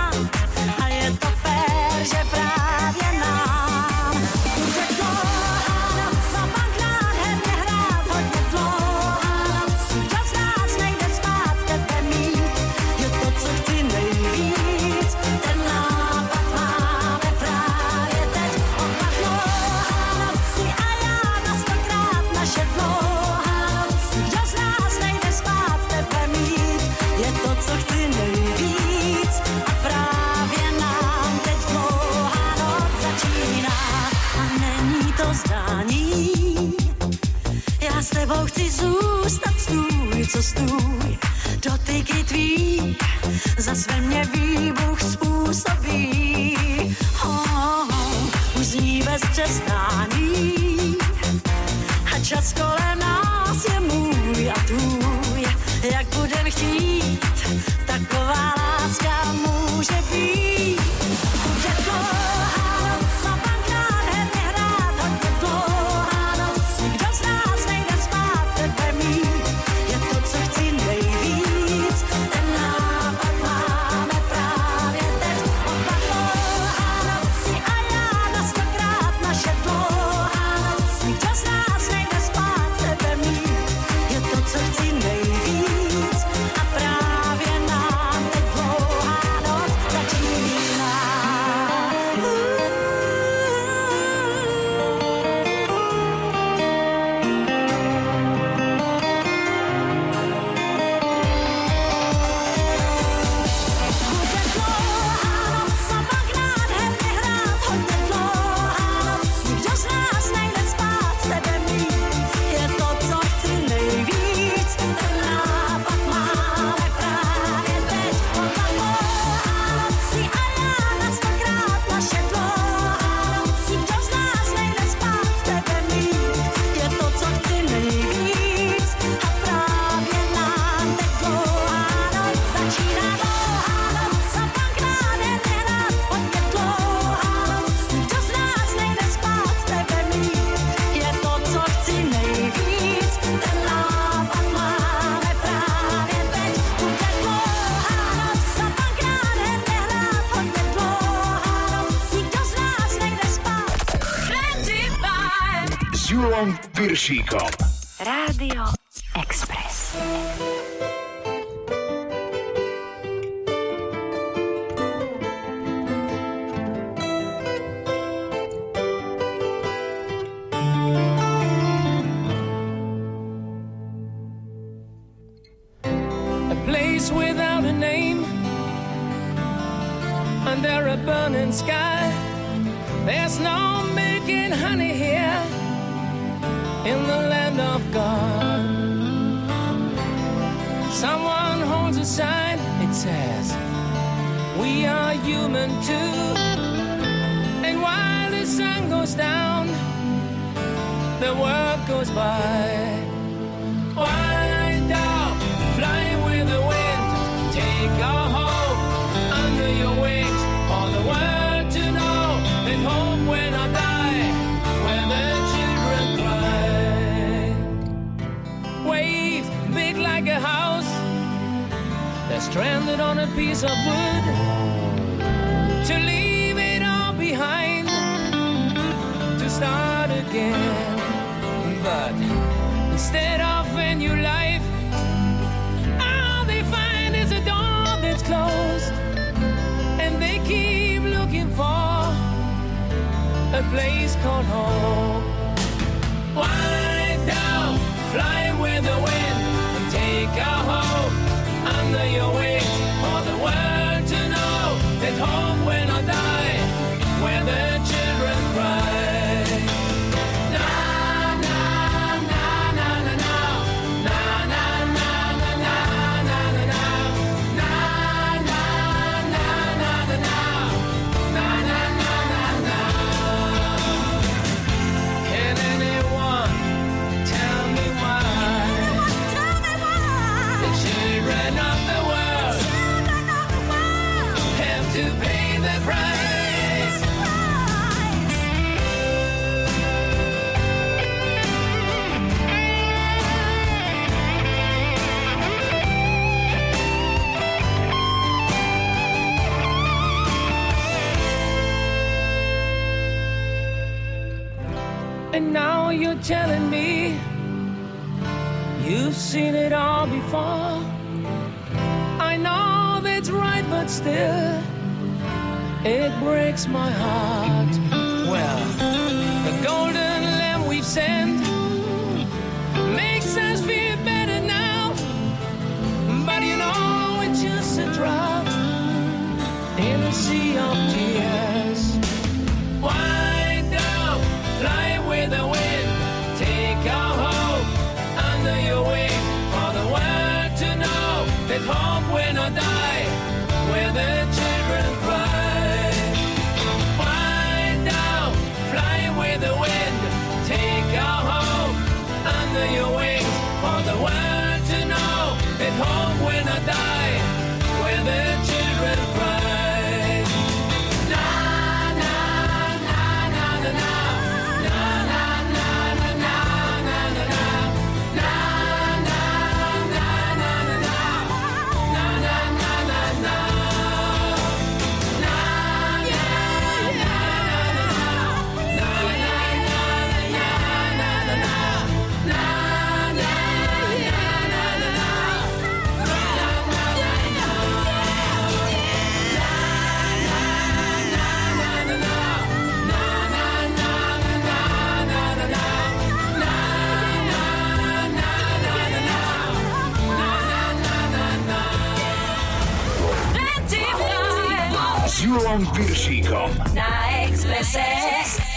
S Julom Piršíkom. Na Expresse.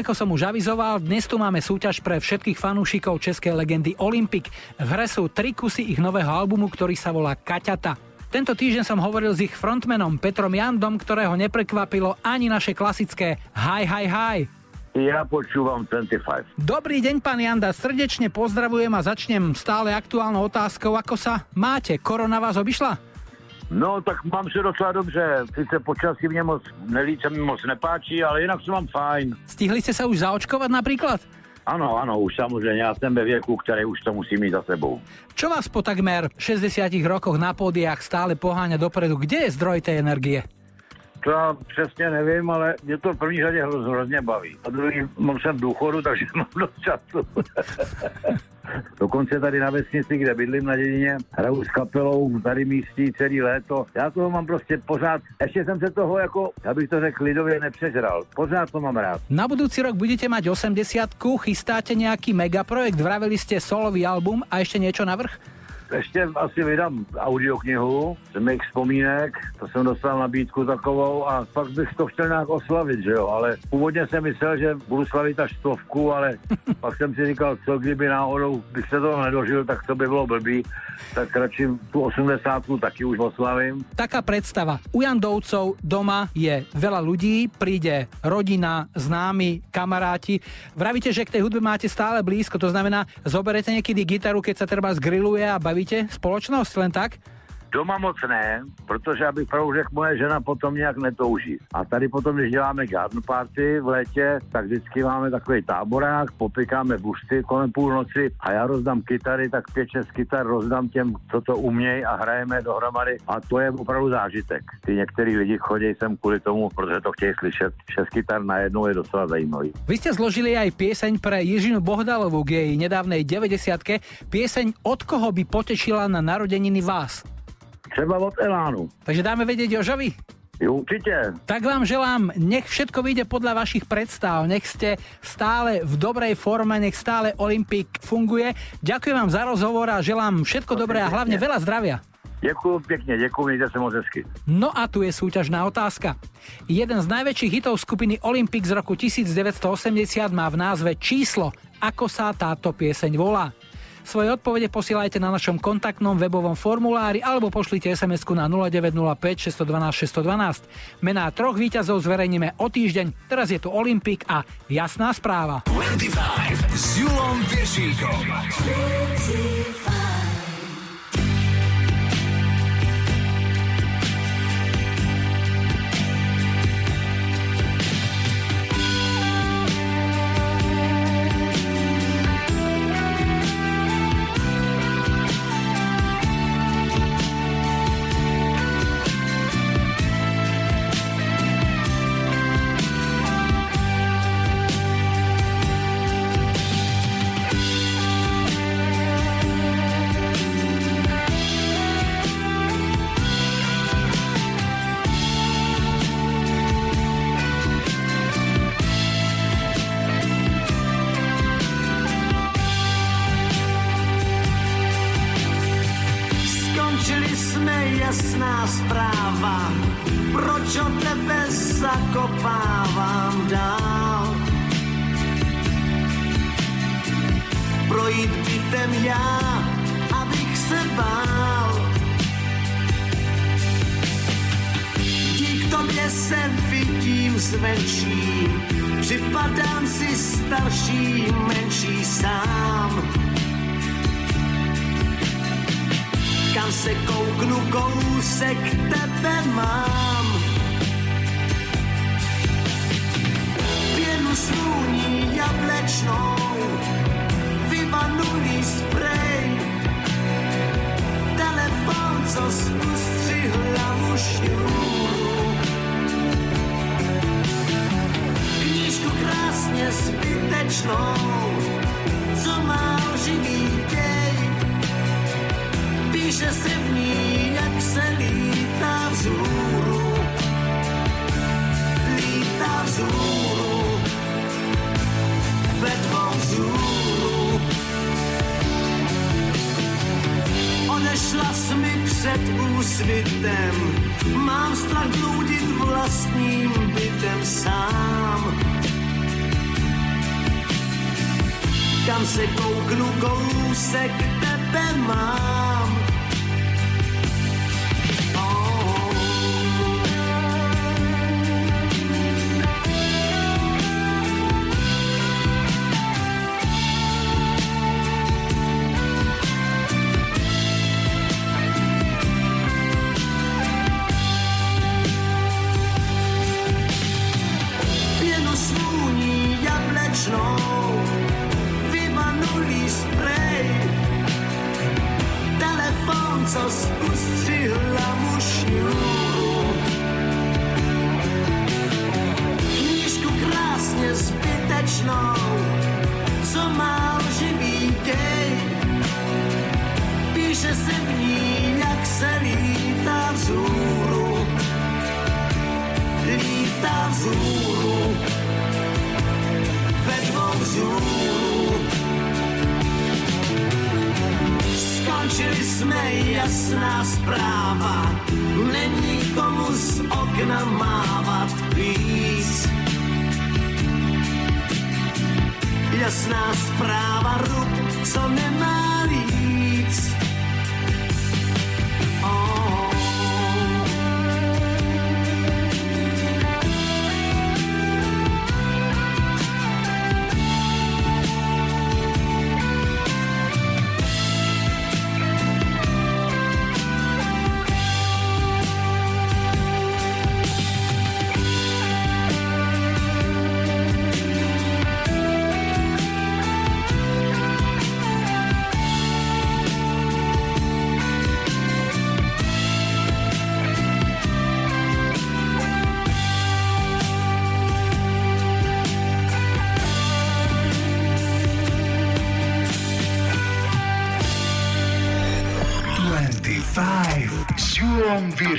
Tak ako som už avizoval, dnes tu máme súťaž pre všetkých fanúšikov českej legendy Olympic. V hre sú tri kusy ich nového albumu, ktorý sa volá Kaťata. Tento týždeň som hovoril s ich frontmanom Petrom Jandom, ktorého neprekvapilo ani naše klasické Hi, hi, hi. Ja počúvam 25. Dobrý deň, pán Janda, srdečne pozdravujem a začnem stále aktuálnou otázkou, ako sa máte? Korona vás obišla? No, tak mám se docela dobře. Sice počasí mě moc nelíce, mi moc nepáčí, ale jinak se mám fajn. Stihli ste sa už zaočkovať napríklad? Ano, ano, už samozřejmě, já jsem ve věku, který už to musím mít za sebou. Čo vás po takmer 60 rokoch na pódiách stále poháňa dopredu? Kde je zdroj tej energie? To já přesně nevím, ale mě to v první řadě hroz, hrozně baví. A druhý, mám jsem důchodu, [laughs] takže mám dost času. [laughs] Dokonce tady na vesnici, kde bydlím na dědině, hraju s kapelou tady místí celý léto. Já toho mám prostě pořád, ještě jsem se toho jako, abych to řekl lidově, nepřežral. Pořád to mám rád. Na budúci rok budete mať 80 chystáte nejaký megaprojekt, vraveli ste solový album a ešte niečo navrh? Ještě asi vydám audioknihu z mých vzpomínek, to jsem dostal nabídku takovou a pak bych to chtěl nějak oslavit, že jo, ale původně jsem myslel, že budu slavit až stovku, ale [laughs] pak jsem si říkal, co kdyby náhodou bych se toho nedožil, tak to by bylo blbý, tak radši tu 80 taky už oslavím. Taká predstava. U Jandovcov doma je veľa ľudí, príde rodina, známi, kamaráti. Vravíte, že k tej hudbe máte stále blízko, to znamená, zoberete niekedy gitaru, keď sa treba zgrilluje a bavíte spoločnosť, len tak? Doma moc ne, protože abych pravdu řekl, moje žena potom nějak netouží. A tady potom, když děláme garden party v létě, tak vždycky máme takový táborák, popikáme bušty kolem půlnoci a já rozdám kytary, tak pět, šest kytar rozdám těm, co to umějí a hrajeme dohromady a to je opravdu zážitek. Ty některý lidi chodí sem kvůli tomu, protože to chtějí slyšet. Šest kytar najednou je docela zajímavý. Vy ste zložili aj pieseň pre Jižinu Bohdalovú k jej nedávnej 90 Pieseň Od koho by potešila na narodeniny vás? Třeba od Elánu. Takže dáme vedieť Jožovi? Jo, určite. Tak vám želám, nech všetko vyjde podľa vašich predstav, nech ste stále v dobrej forme, nech stále Olympik funguje. Ďakujem vám za rozhovor a želám všetko dobré a hlavne veľa zdravia. Děkuji pěkně, děkuji, mějte se moc hezky. No a tu je súťažná otázka. Jeden z najväčších hitov skupiny Olympic z roku 1980 má v názve Číslo. Ako sa táto pieseň volá? Svoje odpovede posielajte na našom kontaktnom webovom formulári alebo pošlite sms na 0905 612 612. Mená troch víťazov zverejníme o týždeň. Teraz je tu Olympik a jasná správa. 25 s Julom Piršíkom. Jablečnou, vyvanulý sprej. Telefon, co ustřihl hlavu šňůru. Knížku krásně zbytečnou, co má živý úsvitem. Mám strach blúdiť vlastným bytem sám. Kam se kouknu, kousek tebe mám.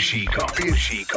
Chico. Beer Chico.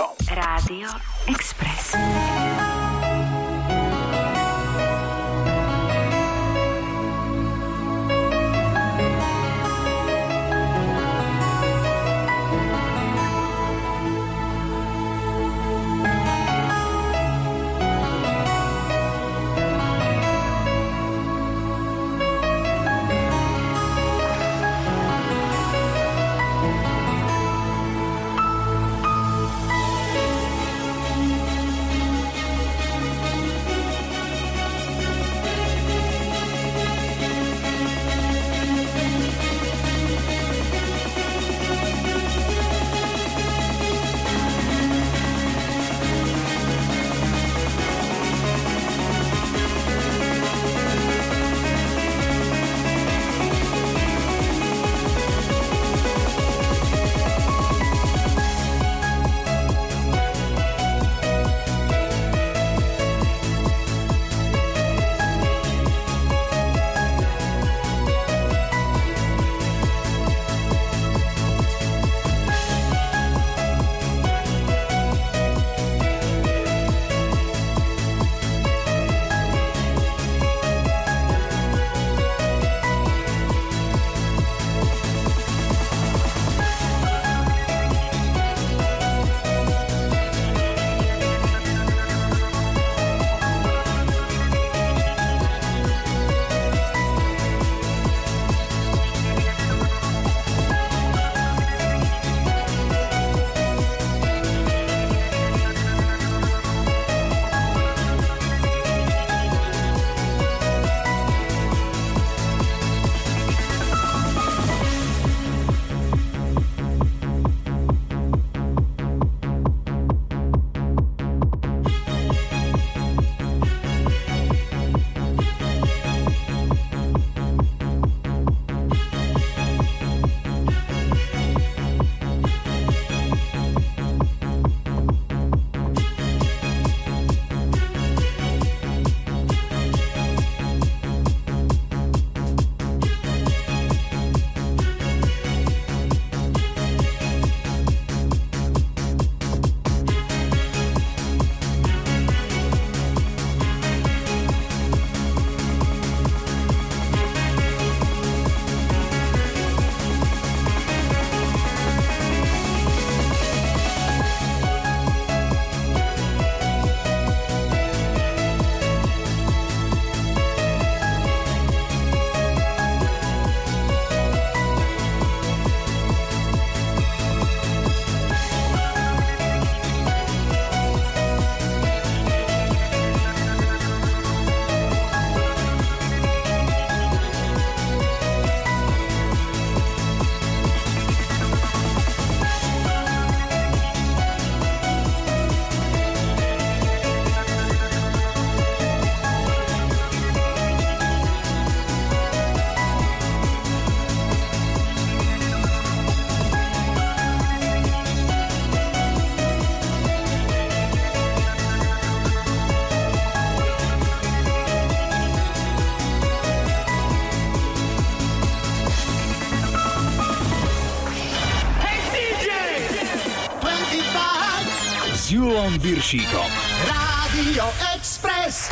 Julom Viršíkom. Rádio Express.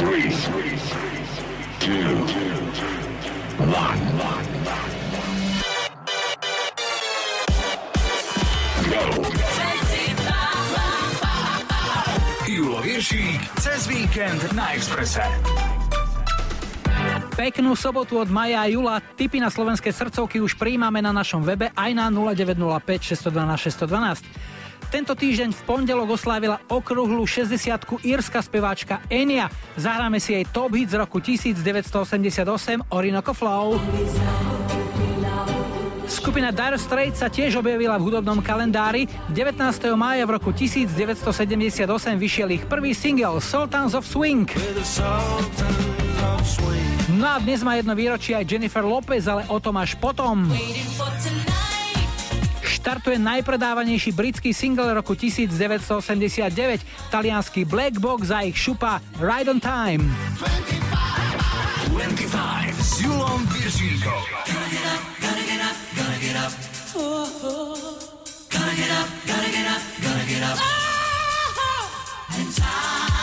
Three, two, one, Julo Viršík cez víkend na Exprese. Peknú sobotu od Maja a Jula. Tipy na slovenské srdcovky už príjmame na našom webe aj na 0905 612 612. Tento týždeň v pondelok oslávila okrúhlu 60 írska speváčka Enya. Zahráme si jej top hit z roku 1988 Orinoco Flow. Skupina Dire Straits sa tiež objavila v hudobnom kalendári. 19. mája v roku 1978 vyšiel ich prvý single Sultans of Swing. No a dnes má jedno výročie aj Jennifer Lopez, ale o tom až potom. Startuje najpredávanejší britský single roku 1989, talianský Black Box a ich šupa Ride on Time. 25, 25, time.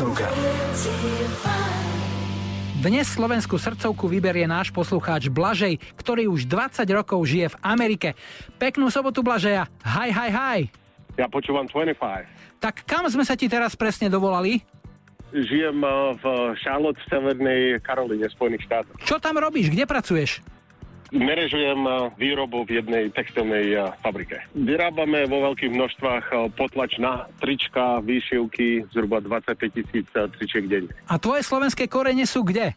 Srdcovka. Dnes slovenskú srdcovku vyberie náš poslucháč Blažej, ktorý už 20 rokov žije v Amerike. Peknú sobotu Blažeja. Hi, hi, hi. Ja počúvam 25. Tak kam sme sa ti teraz presne dovolali? Žijem eh, v Charlotte v Severnej Karolíne, Spojených štátoch. Čo tam robíš? Kde pracuješ? Merežujem eh, výrobu v jednej textilnej eh, fabrike. Vyrábame vo veľkých množstvách eh, potlač na trička, výšivky, zhruba 25 tisíc eh, tričiek denne. A tvoje slovenské korene sú kde?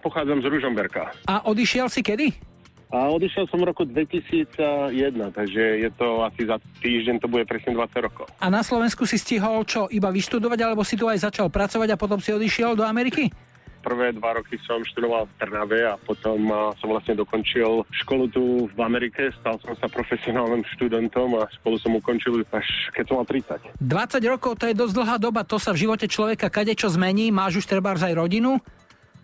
Pochádzam z Ružomberka. A odišiel si kedy? A odišiel som v roku 2001, takže je to asi za týždeň, to bude presne 20 rokov. A na Slovensku si stihol čo, iba vyštudovať, alebo si tu aj začal pracovať a potom si odišiel do Ameriky? Prvé dva roky som študoval v Trnave a potom som vlastne dokončil školu tu v Amerike. Stal som sa profesionálnym študentom a školu som ukončil až keď som mal 30. 20 rokov to je dosť dlhá doba, to sa v živote človeka kadečo zmení, máš už treba aj rodinu?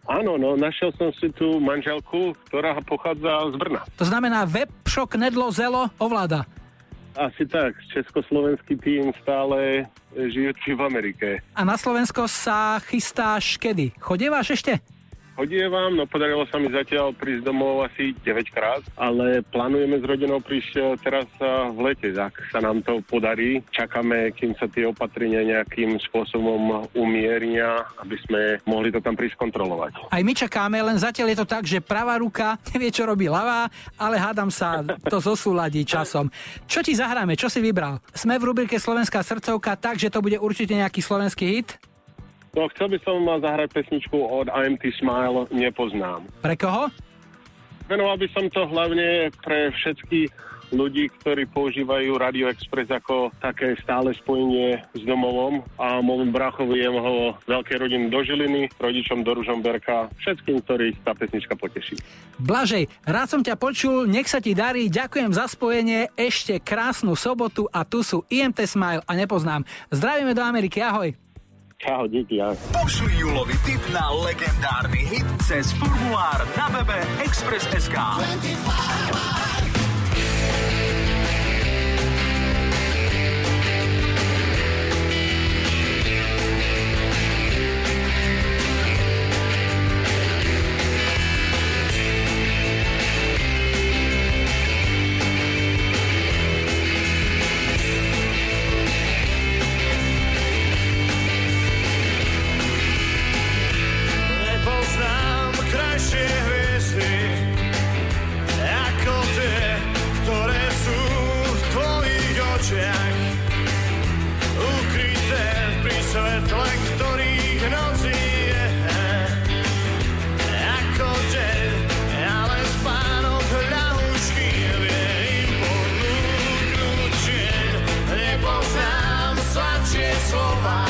Áno, no našiel som si tu manželku, ktorá pochádza z Brna. To znamená web, šok, nedlo, zelo, ovláda. Asi tak, československý tým stále žijúci v Amerike. A na Slovensko sa chystáš kedy? Chodievaš ešte? Chodievam, no podarilo sa mi zatiaľ prísť domov asi 9 krát, ale plánujeme s rodinou prísť eh, teraz eh, v lete, ak sa nám to podarí. Čakáme, kým sa tie opatrenia nejakým spôsobom umiernia, aby sme mohli to tam prísť kontrolovať. Aj my čakáme, len zatiaľ je to tak, že pravá ruka [laughs] nevie, čo robí ľavá, ale hádam sa, to zosúladí časom. Čo ti zahráme? Čo si vybral? Sme v rubrike Slovenská srdcovka, takže to bude určite nejaký slovenský hit? No, chcel by som zahrať pesničku od IMT Smile Nepoznám. Pre koho? Venoval by som to hlavne pre všetkých ľudí, ktorí používajú Radio Express ako také stále spojenie s domovom a môjmu brachovi jeho veľké rodiny do Žiliny, rodičom do Ružomberka, všetkým, ktorých tá pesnička poteší. Blažej, rád som ťa počul, nech sa ti darí, ďakujem za spojenie, ešte krásnu sobotu a tu sú IMT Smile a nepoznám. Zdravíme do Ameriky, ahoj. Čau, díky, ahoj. Pošli Julovi tip na legendárny hit cez formulár na webe Express.sk. 25. so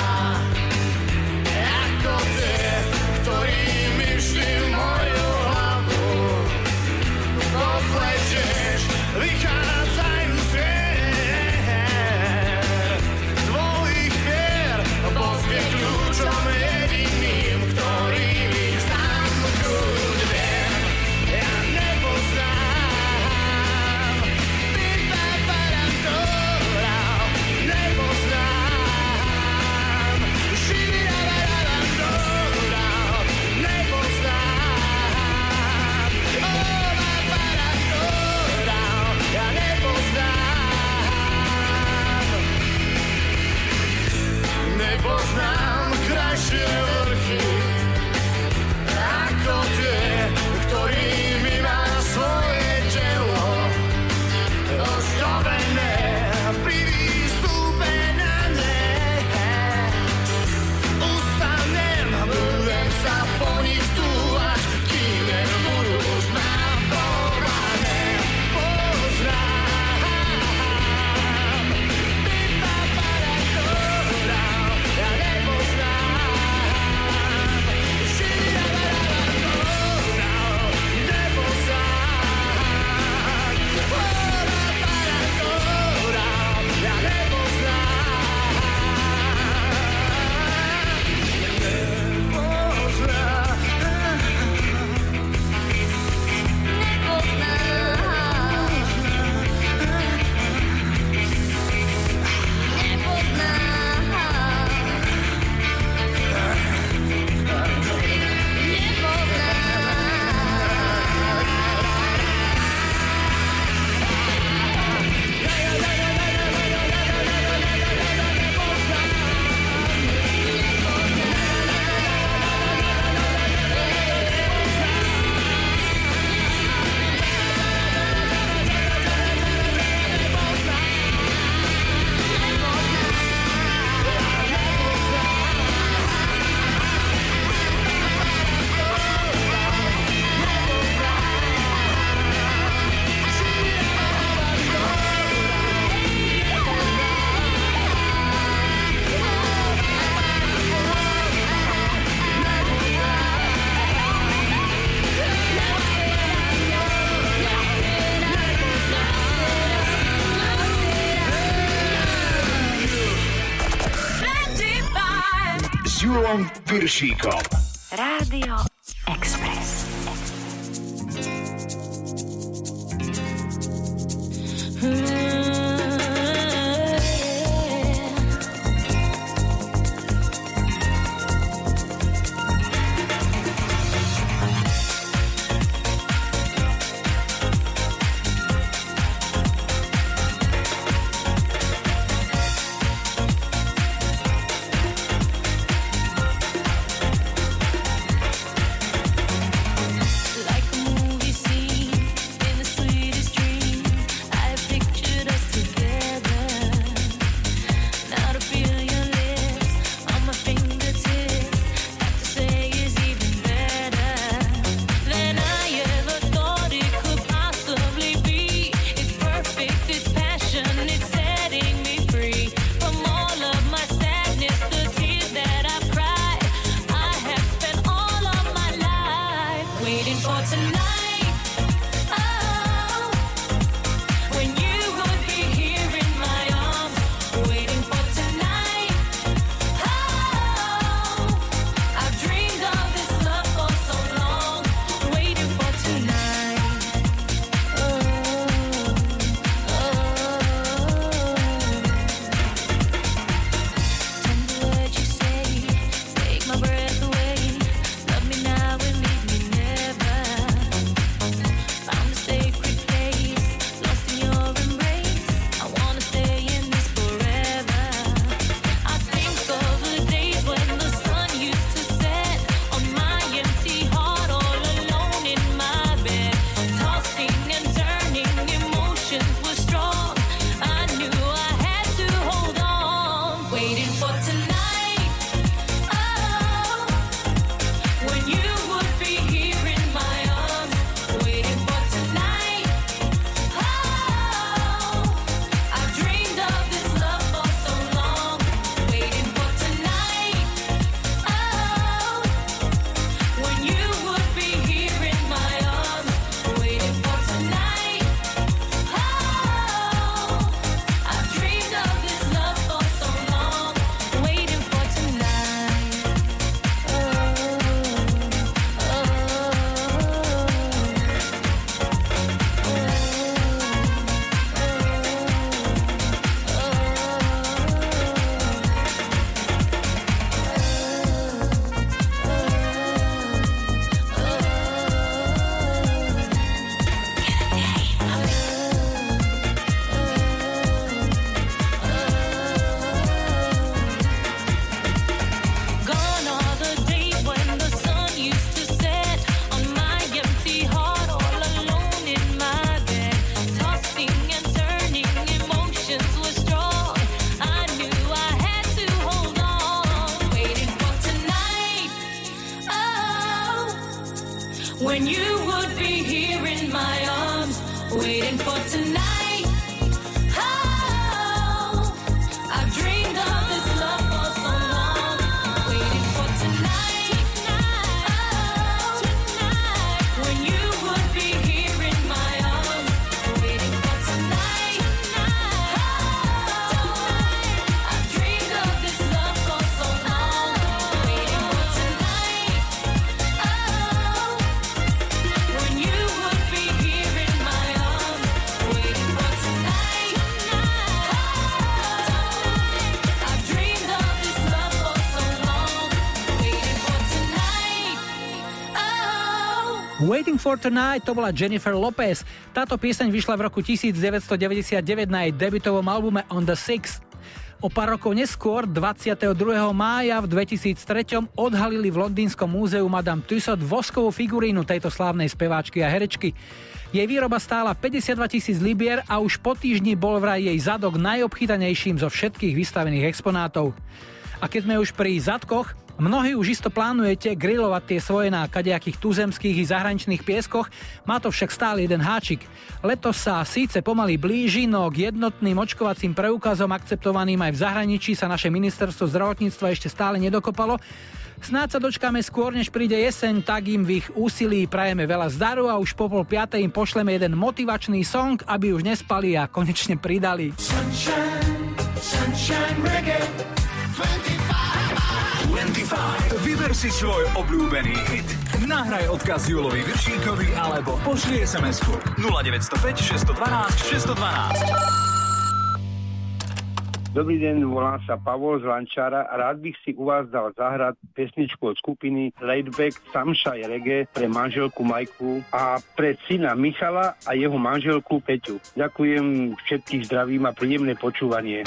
Chico. tonight. for Tonight to bola Jennifer Lopez. Táto pieseň vyšla v roku 1999 na jej debitovom albume On The Six. O pár rokov neskôr, 22. mája v 2003 odhalili v Londýnskom múzeu Madame Tussaud voskovú figurínu tejto slávnej speváčky a herečky. Jej výroba stála 52 tisíc libier a už po týždni bol vraj jej zadok najobchytanejším zo všetkých vystavených exponátov. A keď sme už pri zadkoch, Mnohí už isto plánujete grillovať tie svoje na kadejakých tuzemských i zahraničných pieskoch, má to však stále jeden háčik. Leto sa síce pomaly blíži, no k jednotným očkovacím preukazom akceptovaným aj v zahraničí sa naše ministerstvo zdravotníctva ešte stále nedokopalo. Snáď sa dočkáme skôr, než príde jeseň, tak im v ich úsilí prajeme veľa zdaru a už po pol piatej im pošleme jeden motivačný song, aby už nespali a konečne pridali. Sunshine, sunshine reggae. 25. Vyber si svoj obľúbený hit. Nahraj odkaz Julovi vršíkovi alebo pošli SMS-ku 0905 612 612. Dobrý deň, volám sa Pavol z Lančara. Rád bych si u vás dal zahrať pesničku od skupiny Laidback Samšaj Reggae pre manželku Majku a pre syna Michala a jeho manželku Peťu. Ďakujem všetkých zdravím a príjemné počúvanie.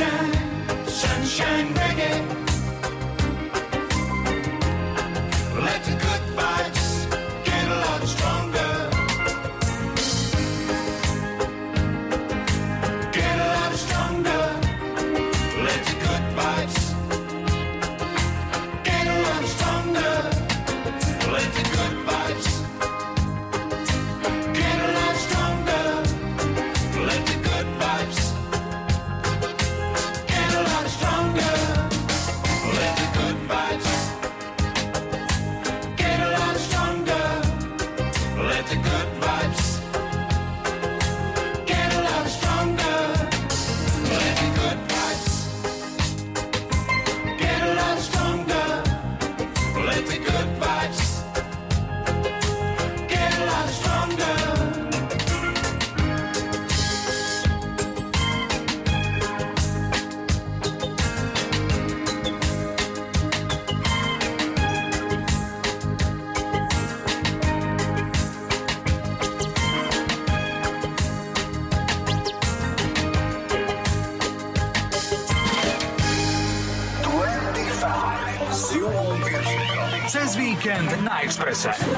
sunshine, sunshine. parasite.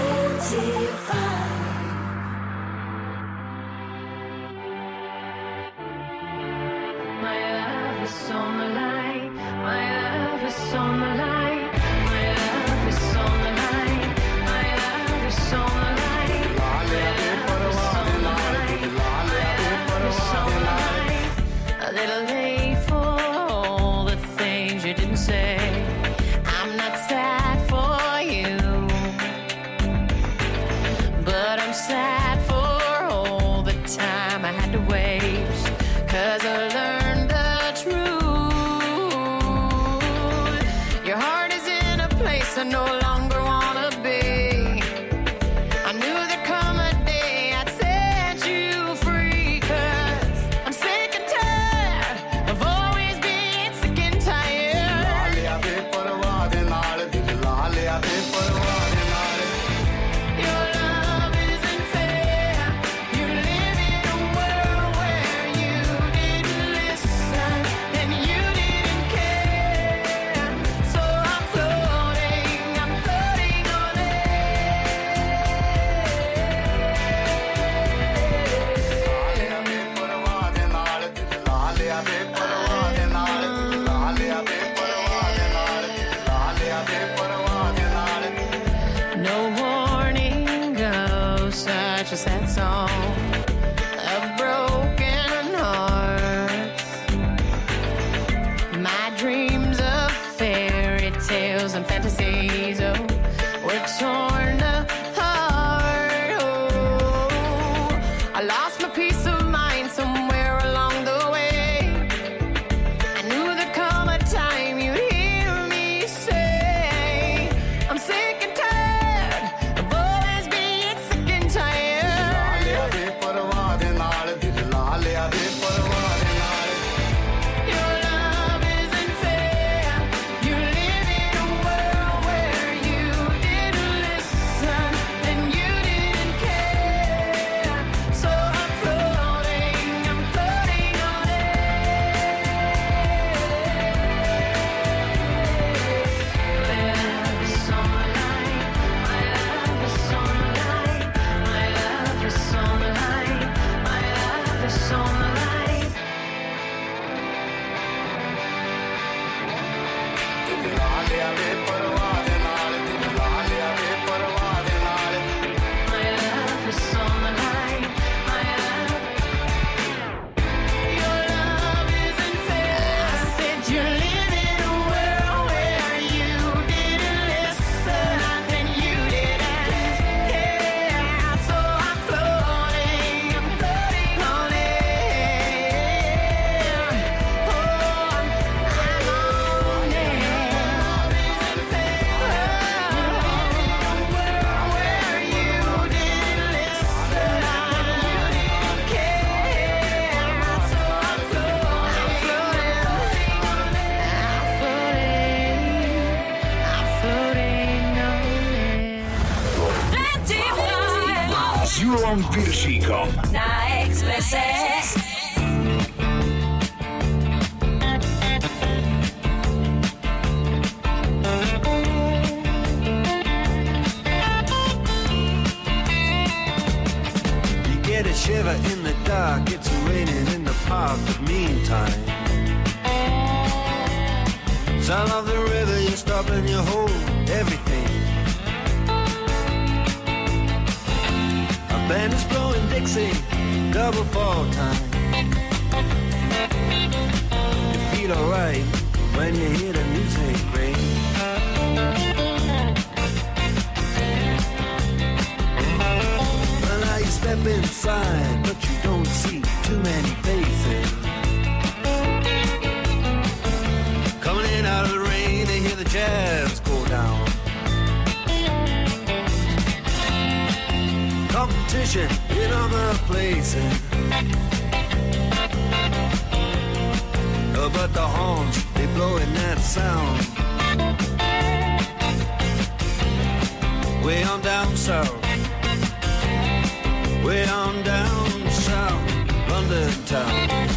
on down south under town.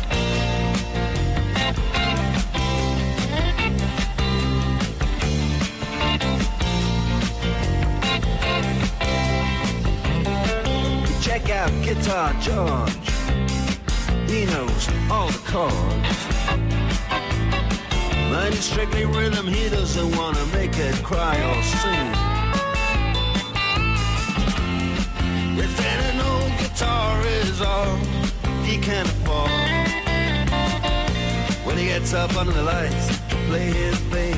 Check out Guitar George. He knows all the chords. Mine strictly rhythm, he doesn't wanna make it cry or sing. If any guitar is all he can afford. When he gets up under the lights to play his thing.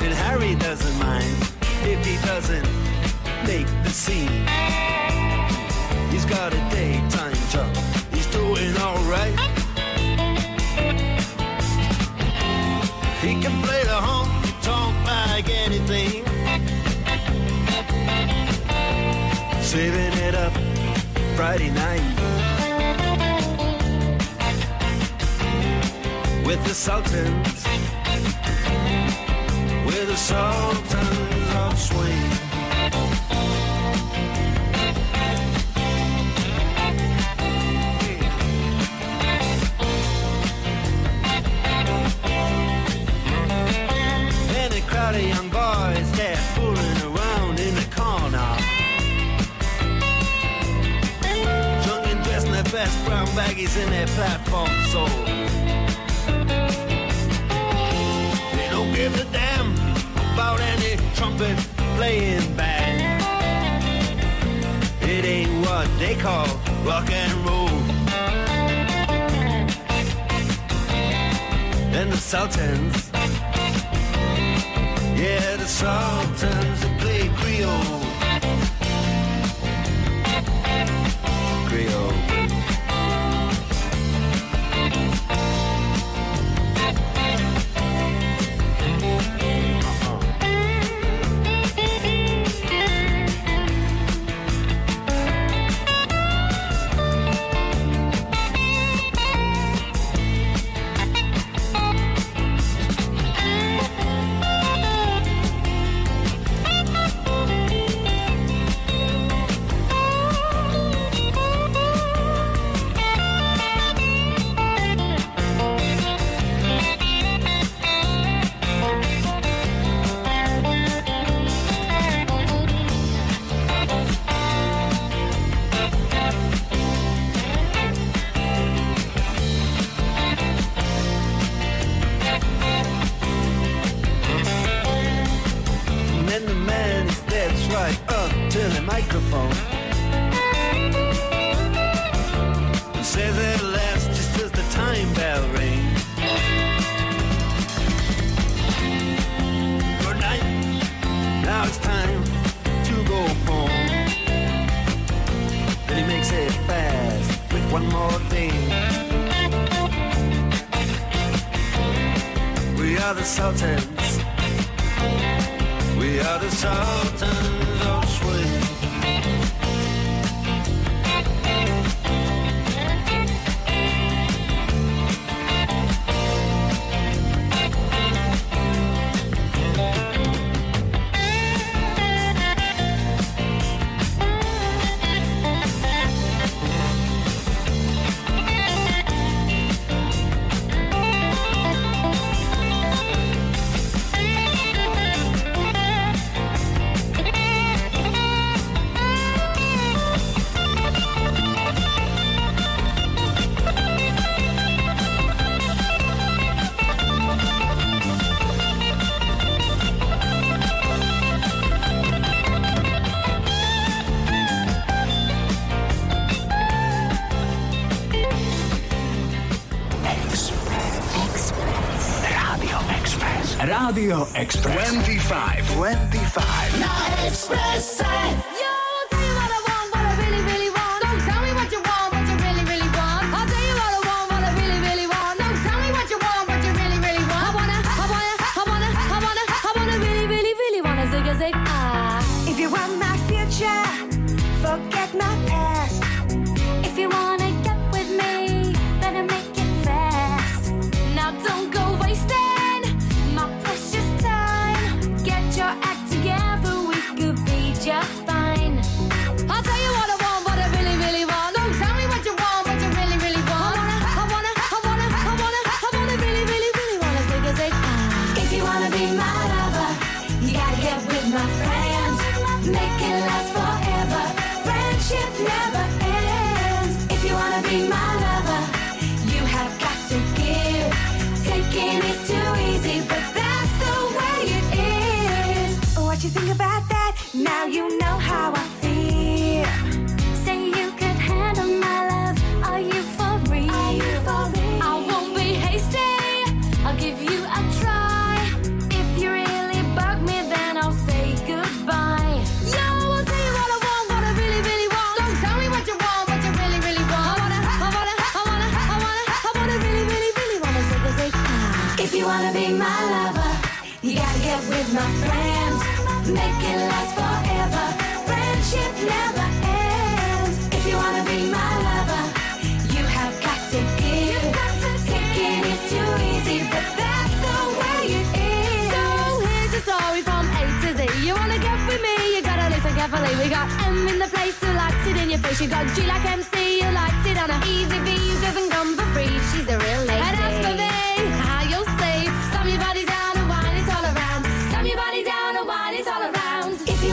And Harry doesn't mind if he doesn't make the scene. saving it up Friday night with the Sultans, with the Sultans of Swing. baggies in their platform soles. They don't give a damn about any trumpet playing band. It ain't what they call rock and roll. And the Sultans, yeah, the Sultans that play Creole. Creole.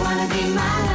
Wanna be my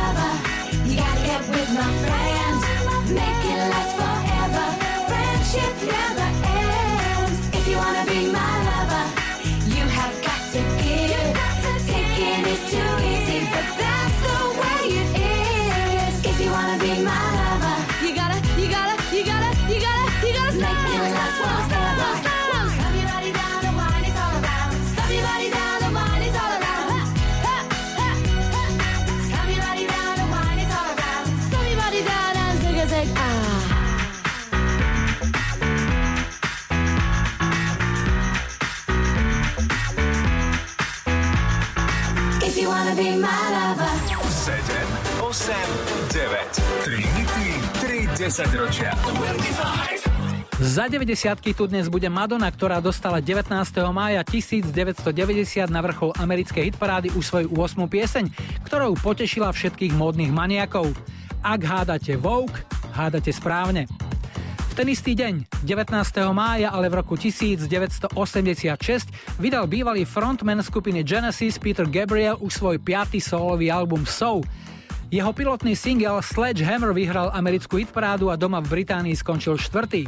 10 ročia. 25. Za 90 tu dnes bude Madonna, ktorá dostala 19. mája 1990 na vrchol americkej hitparády už svoju 8. pieseň, ktorou potešila všetkých módnych maniakov. Ak hádate Vogue, hádate správne. V ten istý deň, 19. mája, ale v roku 1986, vydal bývalý frontman skupiny Genesis Peter Gabriel už svoj piatý solový album Soul. Jeho pilotný single Sledgehammer vyhral americkú hitparádu a doma v Británii skončil štvrtý.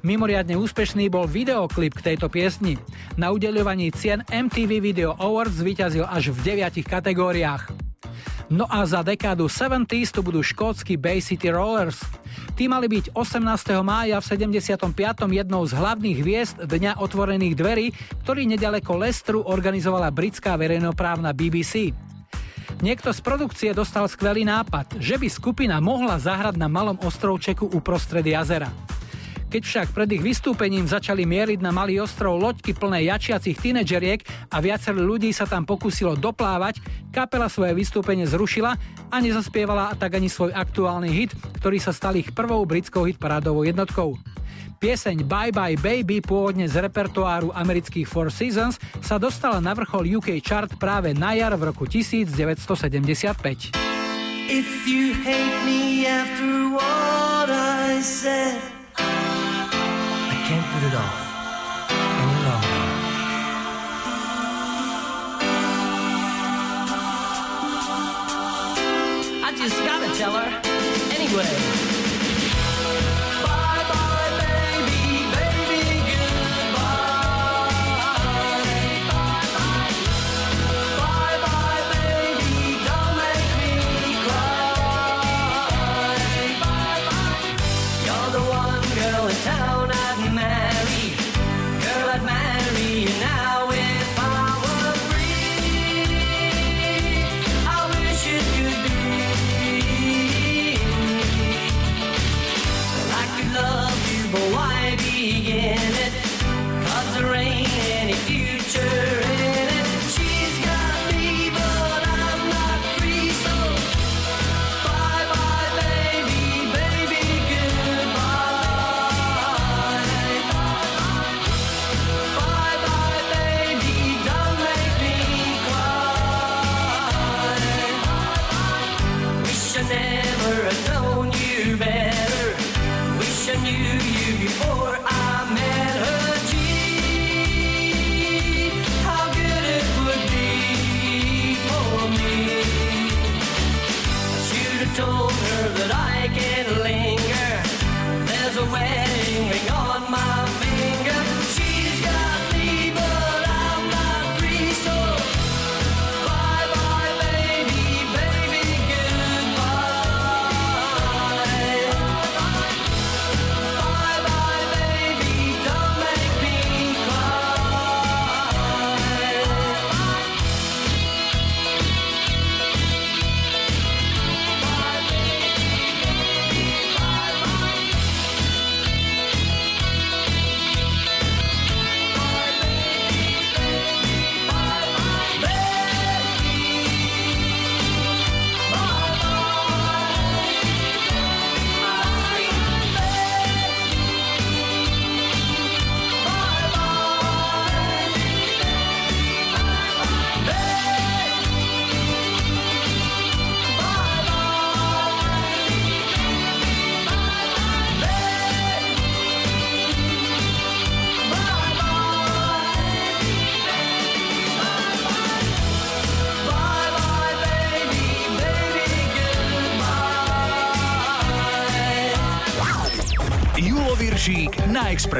Mimoriadne úspešný bol videoklip k tejto piesni. Na udeľovaní cien MTV Video Awards zvíťazil až v deviatich kategóriách. No a za dekádu 70s tu budú škótsky Bay City Rollers. Tí mali byť 18. mája v 75. jednou z hlavných hviezd Dňa otvorených dverí, ktorý nedaleko Lestru organizovala britská verejnoprávna BBC. Niekto z produkcie dostal skvelý nápad, že by skupina mohla zahrať na malom ostrovčeku uprostred jazera. Keď však pred ich vystúpením začali mieriť na malý ostrov loďky plné jačiacich tínedžeriek a viacero ľudí sa tam pokúsilo doplávať, kapela svoje vystúpenie zrušila a nezaspievala tak ani svoj aktuálny hit, ktorý sa stal ich prvou britskou hitparádovou jednotkou. Pieseň Bye Bye Baby, pôvodne z repertoáru amerických Four Seasons, sa dostala na vrchol UK chart práve na jar v roku 1975. If you hate me after what I said, I can't put it off any longer. I just gotta tell her anyway.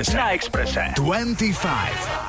Na Exprese. Na Exprese. 25.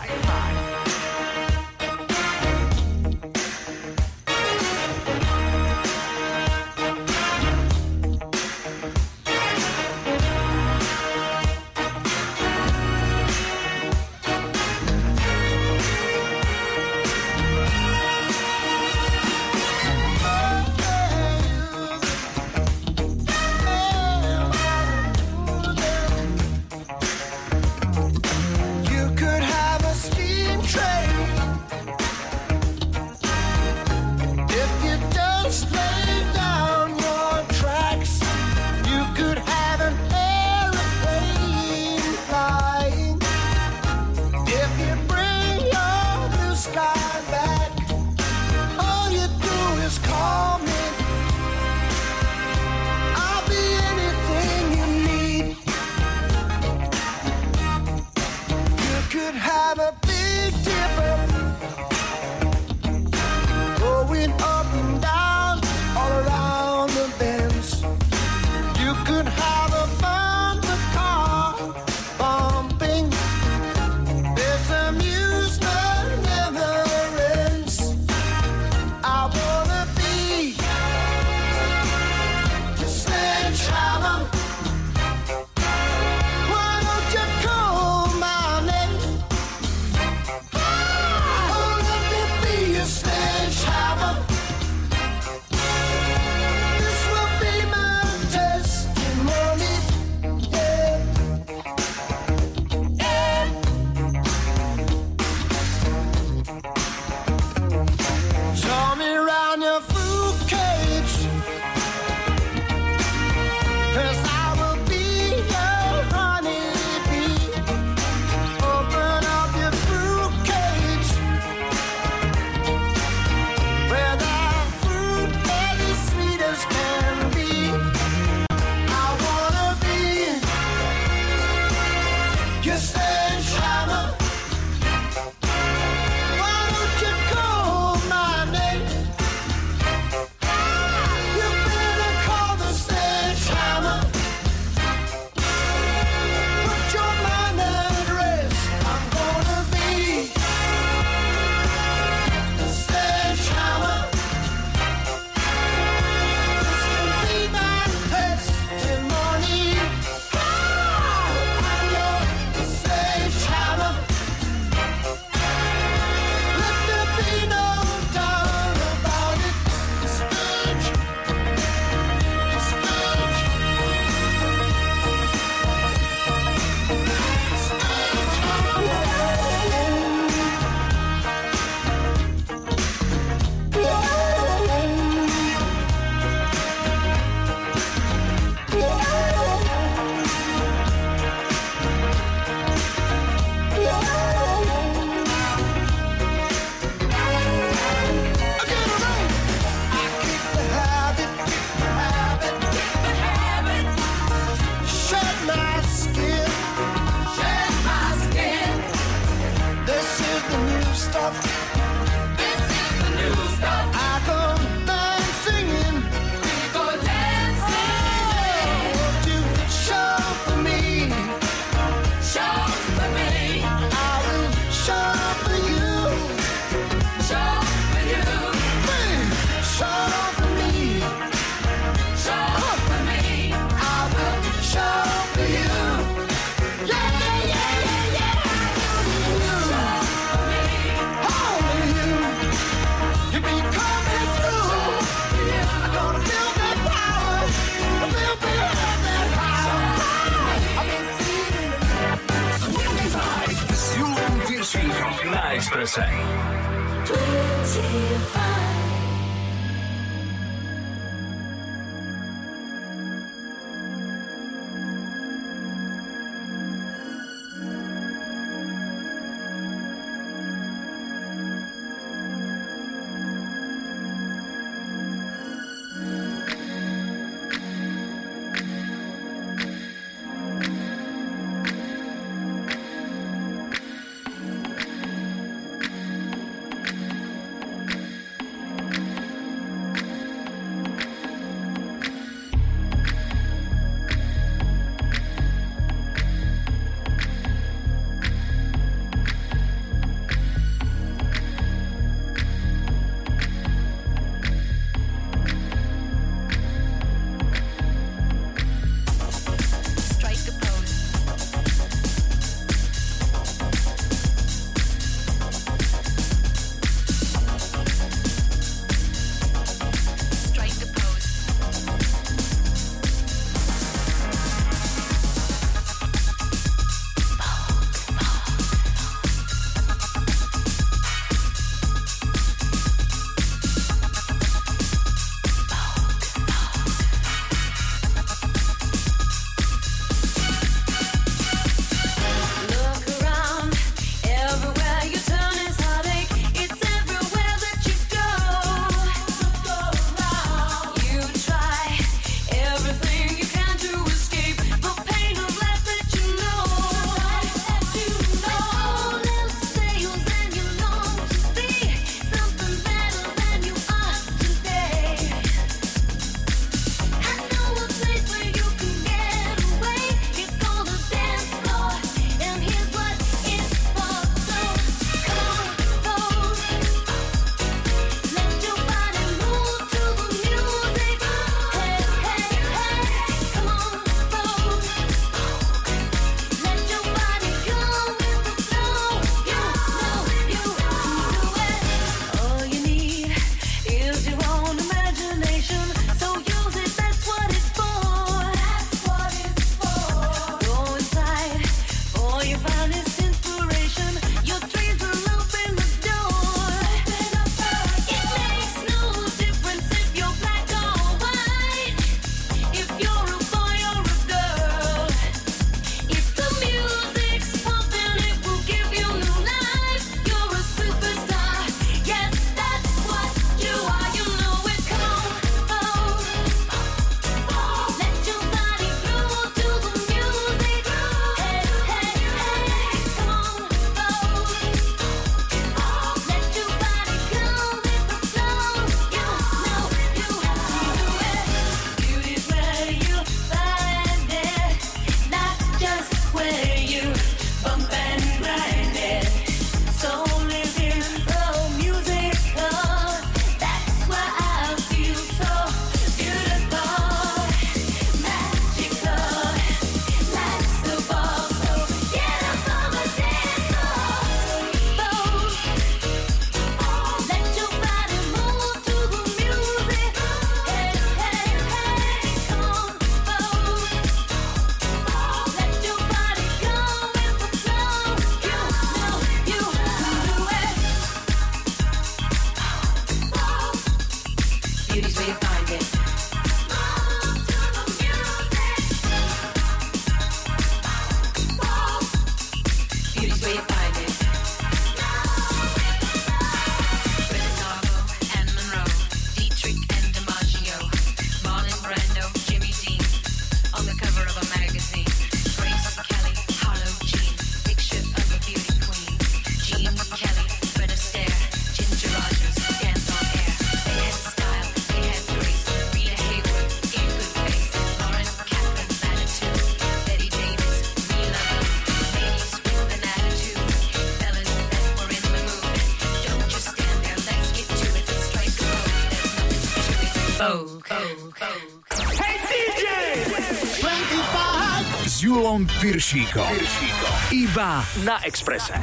Piršíkom. Piršíkom. Iba na Exprese.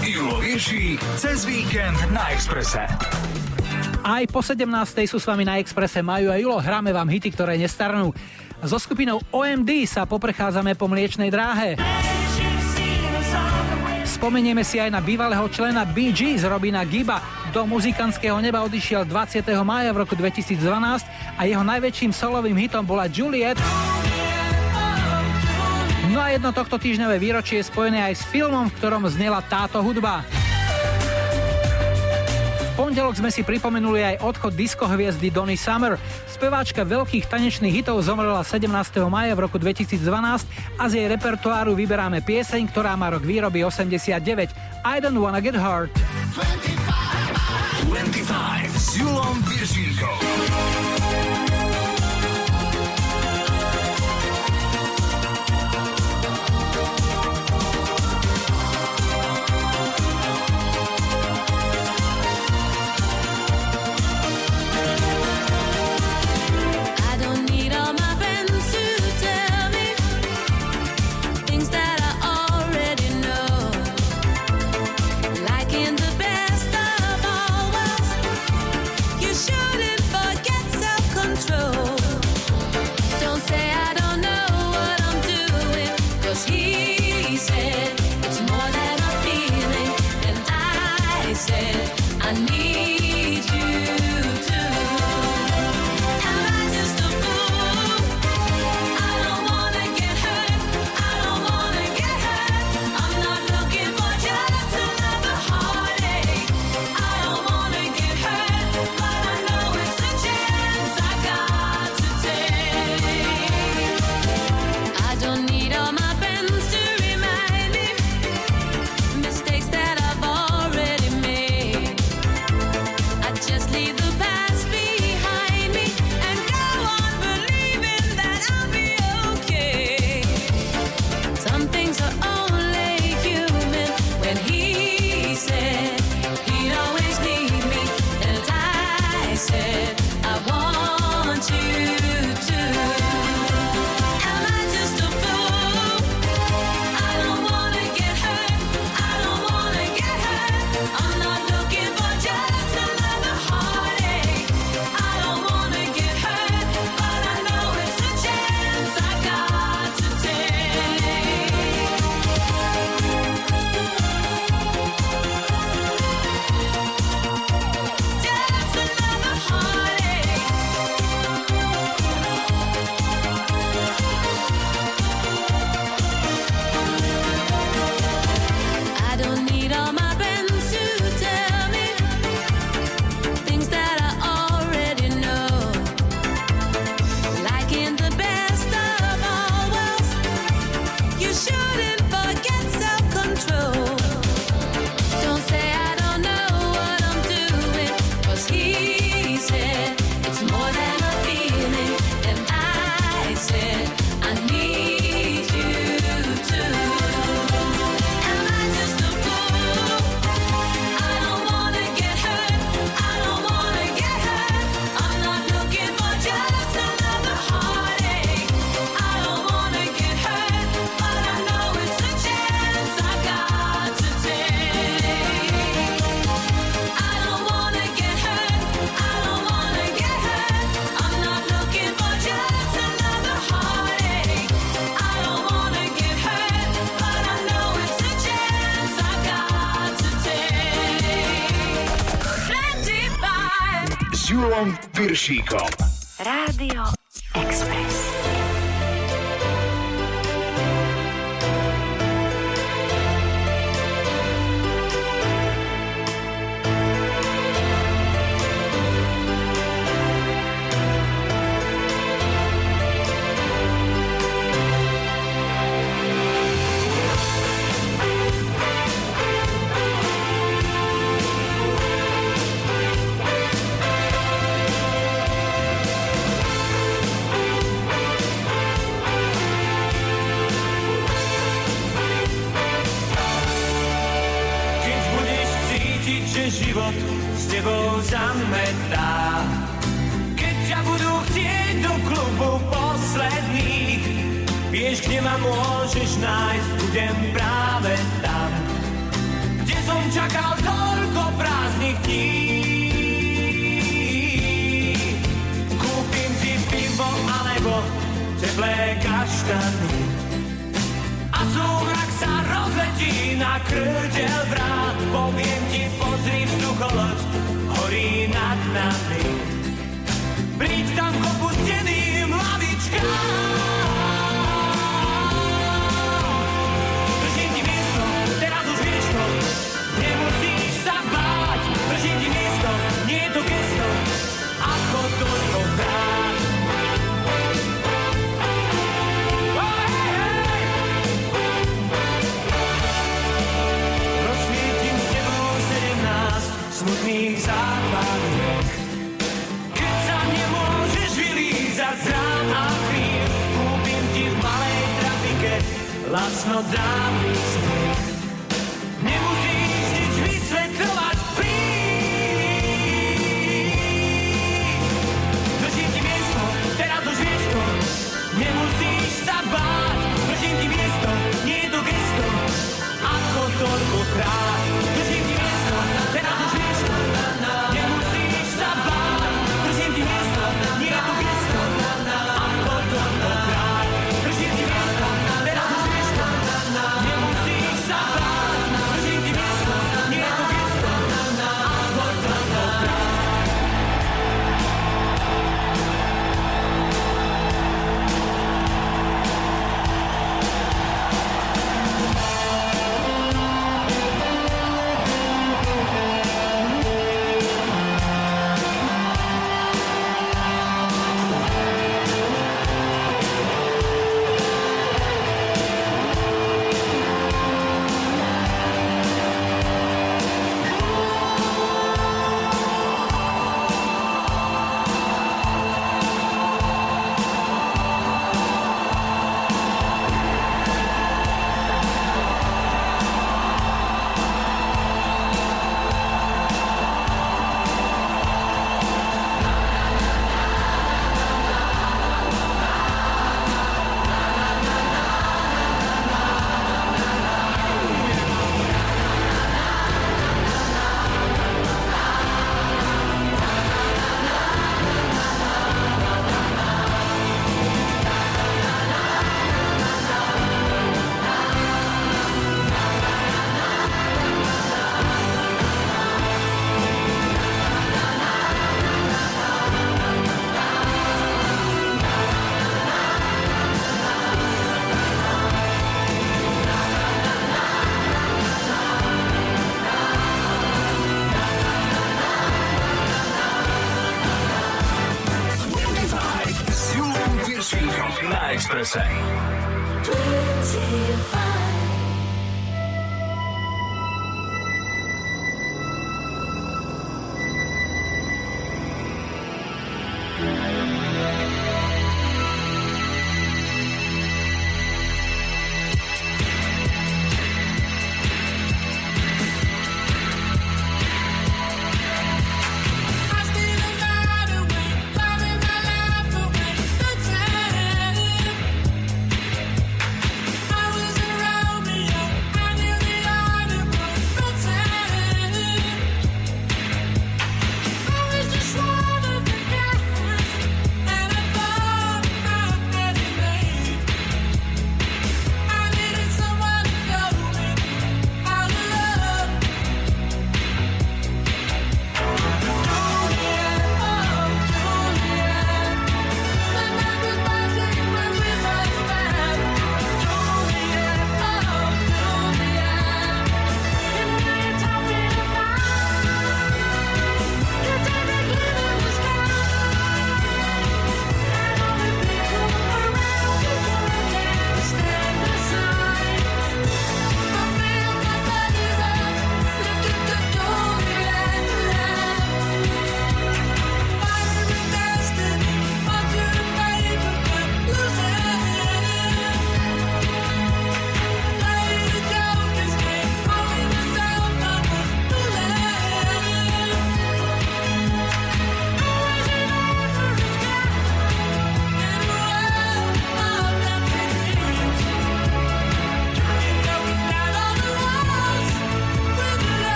Julo cez víkend na Exprese. Aj po 17. sú s vami na Exprese majú a Julo. Hráme vám hity, ktoré nestarnú. So skupinou OMD sa poprechádzame po mliečnej dráhe. Spomenieme si aj na bývalého člena BG z Robina Giba. Do muzikantského neba odišiel 20. maja v roku 2012 a jeho najväčším solovým hitom bola Juliet. No a jedno tohto týždňové výročie je spojené aj s filmom, v ktorom znela táto hudba. V pondelok sme si pripomenuli aj odchod diskohviezdy Donny Summer. Speváčka veľkých tanečných hitov zomrela 17. maja v roku 2012 a z jej repertoáru vyberáme pieseň, ktorá má rok výroby 89. I don't wanna get hurt. 25 s Julom Viržínkou. Chico.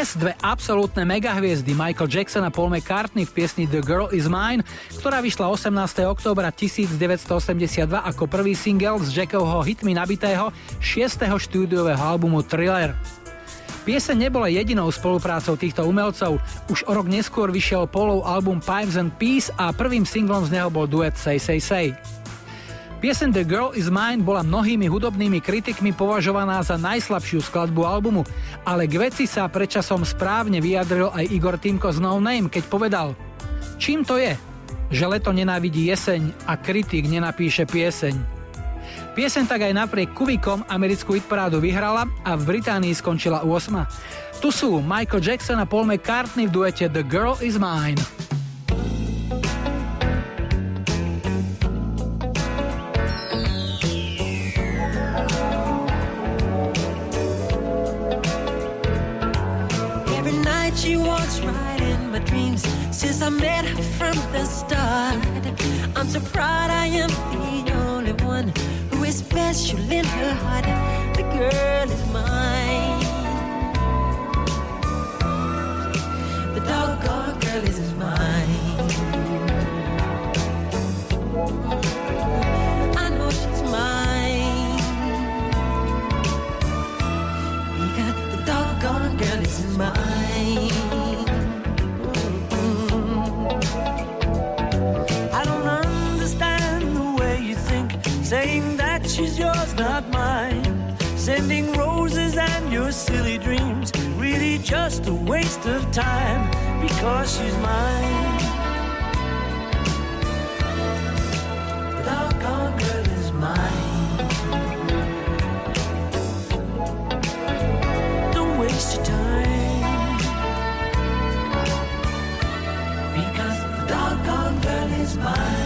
Dnes dve absolútne megahviezdy Michael Jackson a Paul McCartney v piesni The Girl Is Mine, ktorá vyšla 18. októbra 1982 ako prvý single z Jackovho hitmi nabitého 6. štúdiového albumu Thriller. Pieseň nebola jedinou spoluprácou týchto umelcov. Už o rok neskôr vyšiel Paulov album Pipes and Peace a prvým singlom z neho bol duet Say Say Say. Piesen The Girl Is Mine bola mnohými hudobnými kritikmi považovaná za najslabšiu skladbu albumu, ale k veci sa predčasom správne vyjadril aj Igor Timko z No Name, keď povedal Čím to je, že leto nenávidí jeseň a kritik nenapíše pieseň? Pieseň tak aj napriek kuvikom americkú hitparádu vyhrala a v Británii skončila 8. Tu sú Michael Jackson a Paul McCartney v duete The Girl Is Mine. She right in my dreams since I met her from the start. I'm so proud I am the only one who is special in her heart. The girl is mine. The doggone girl is mine. Just a waste of time because she's mine. The doggone girl is mine. Don't waste your time. Because the doggone girl is mine.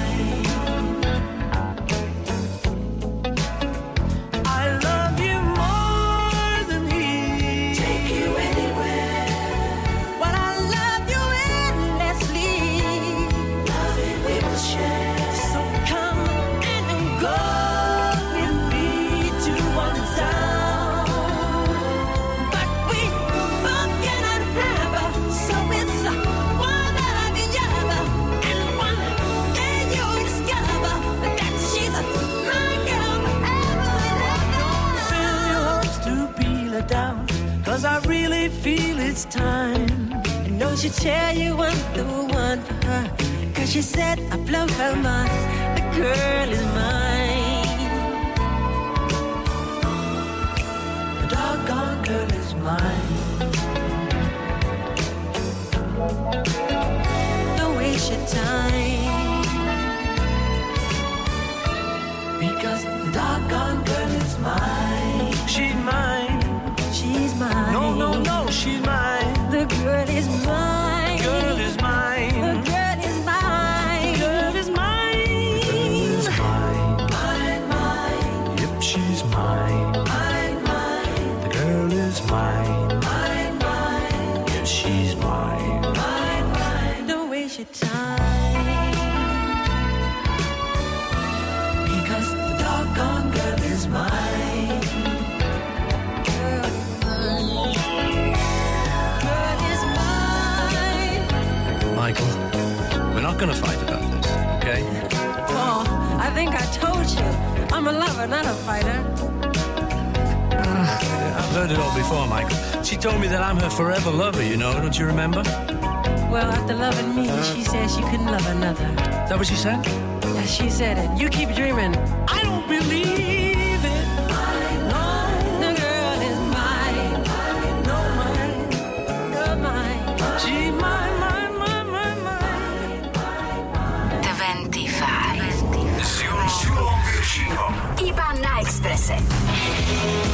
Feel it's time. And don't she tell you I'm the one for her? Cause she said I blow her mind. The girl is mine. The doggone girl is mine. Don't waste your time. Lover, not a fighter. Ah, I've heard it all before, Michael. She told me that I'm her forever lover, you know, don't you remember? Well, after loving me, uh-huh. she said she couldn't love another. that what she said? Yeah, she said it. You keep dreaming. I don't believe Exprese.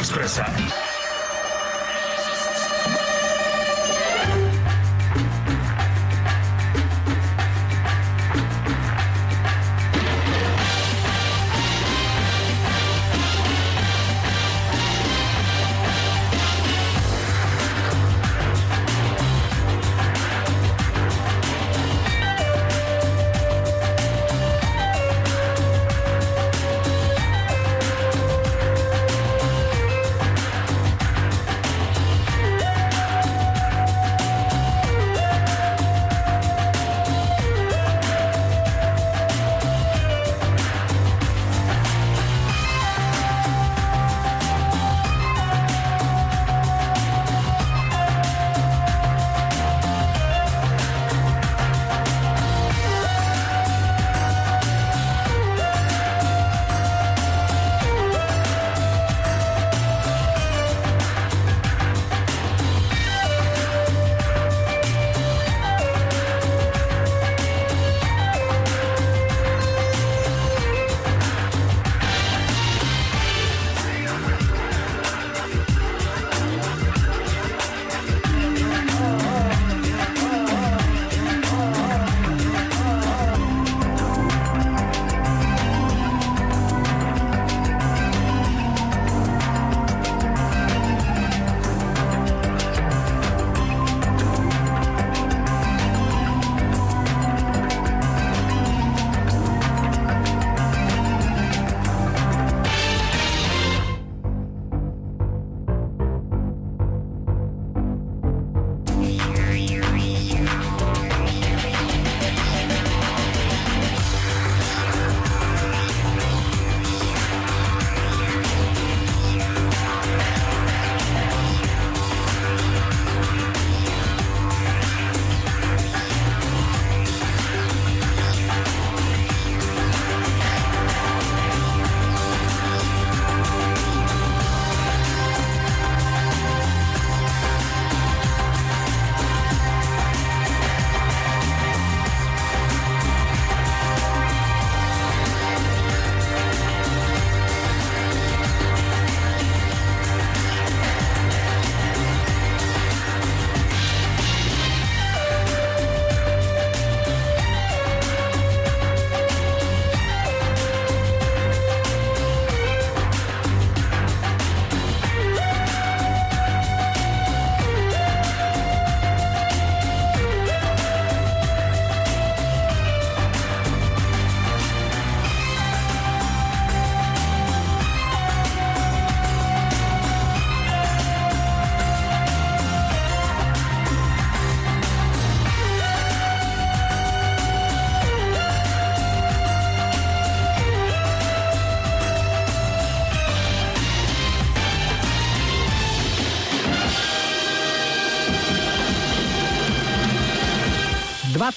Víkend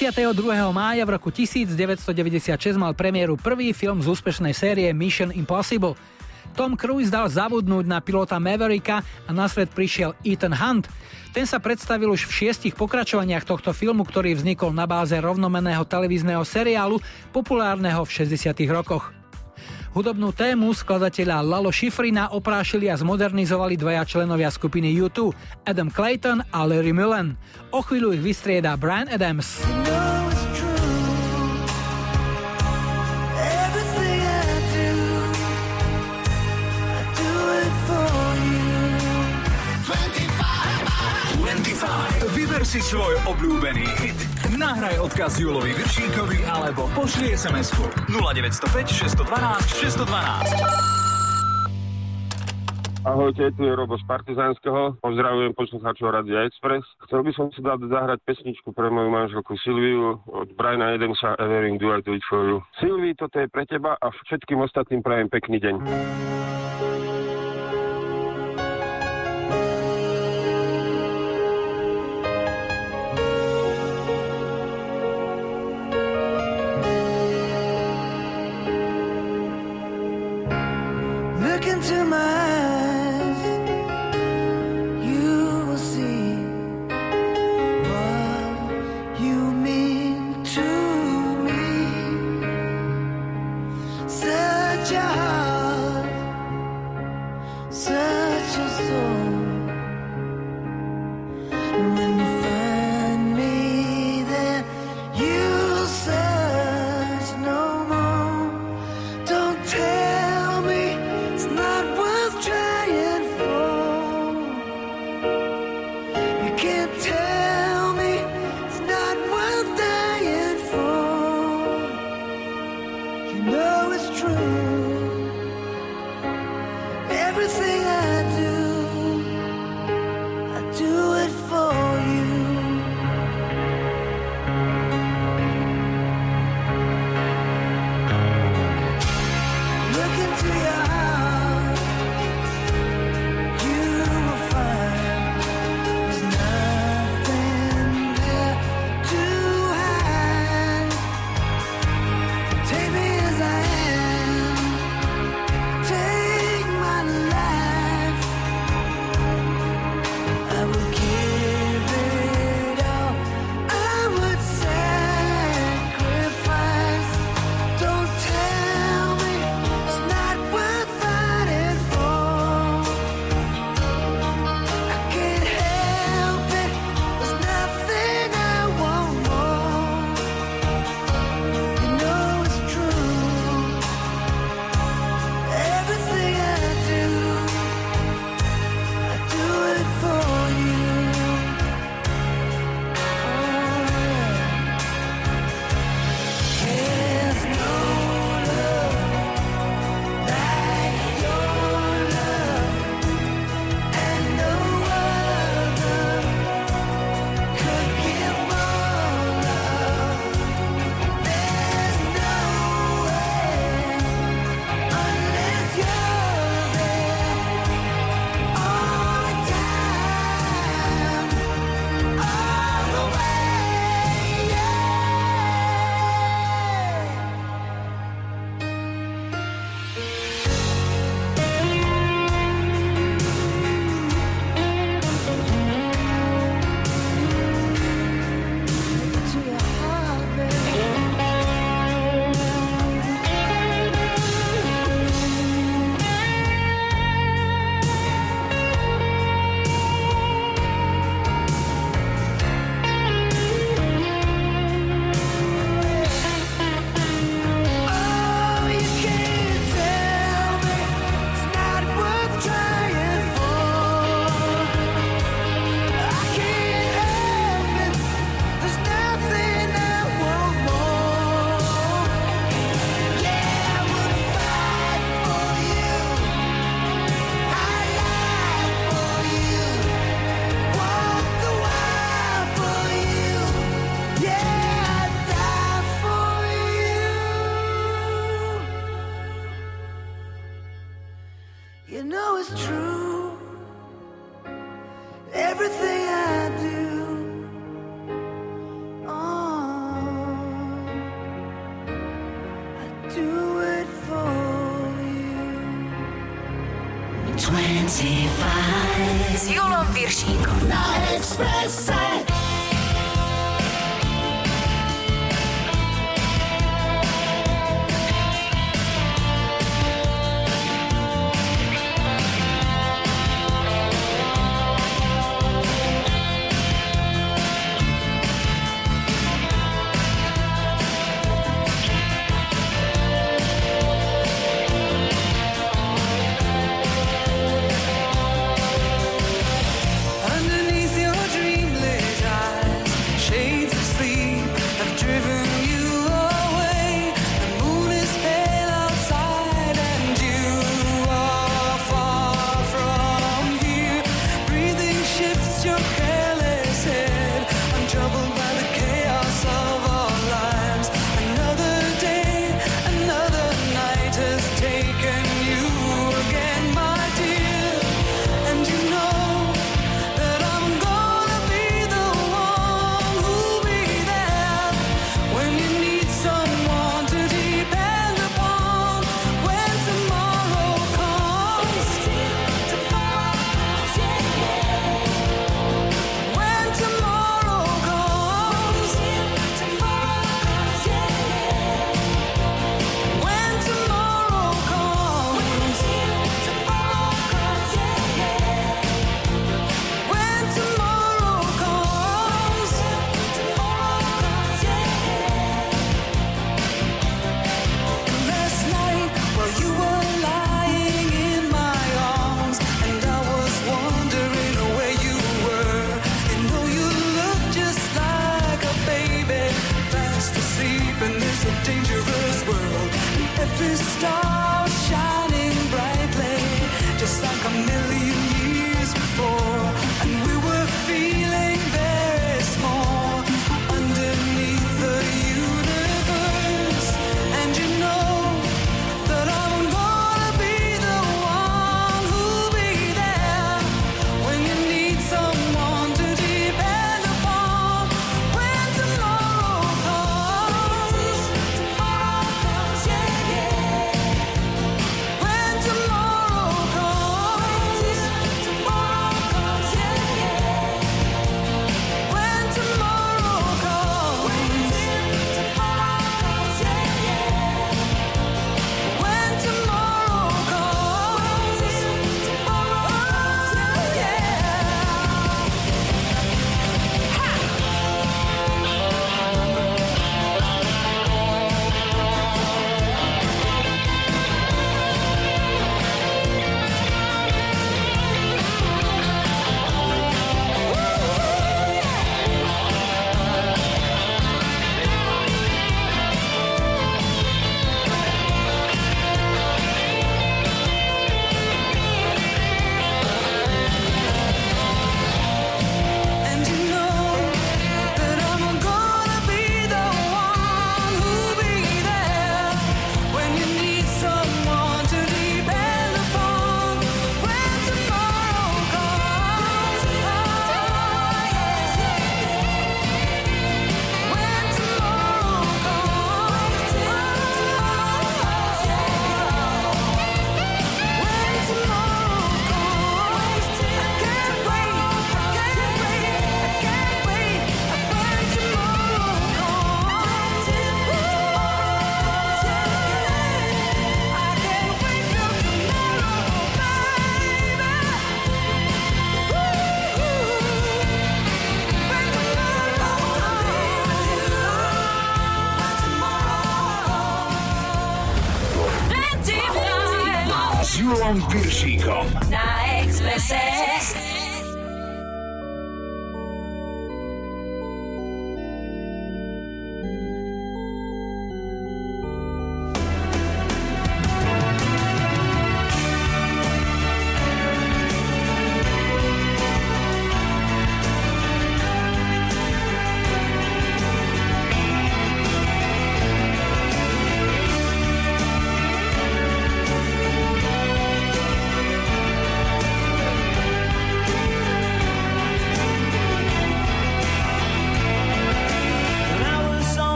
22. mája v roku 1996 mal premiéru prvý film z úspešnej série Mission Impossible. Tom Cruise dal zabudnúť na pilota Mavericka a na svet prišiel Ethan Hunt. Ten sa predstavil už v šiestich pokračovaniach tohto filmu, ktorý vznikol na báze rovnomeného televízneho seriálu, populárneho v 60. rokoch. Hudobnú tému skladateľa Lalo Schifrina oprášili a zmodernizovali dvaja členovia skupiny U2, Adam Clayton a Larry Mullen. O chvíľu ich vystrieda Brian Adams. Svoj obľúbený hit. Nahraj odkaz Julovi Viršíkovi alebo pošli SMS-ku 0905 612 612. Ahojte, tu je Robo z Partizánskeho. Pozdravujem poslucháčov Radia Express. Chcel by som si dať zahrať pesničku pre moju manželku Silviu od Briana Adamsa Everything Do I Do It For You. Silvi, toto je pre teba a všetkým ostatným prajem pekný deň.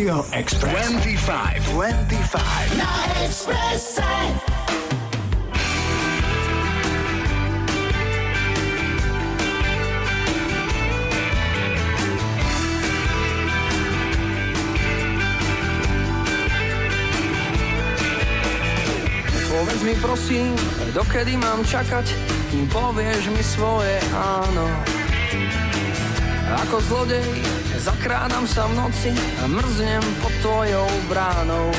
Rádio Express. 25. 25. Na Expresse. Povedz mi prosím, dokedy mám čakať, kým povieš mi svoje áno. Ako zlodej zakrádam sa v noci a mrznem pod tvojou bránou.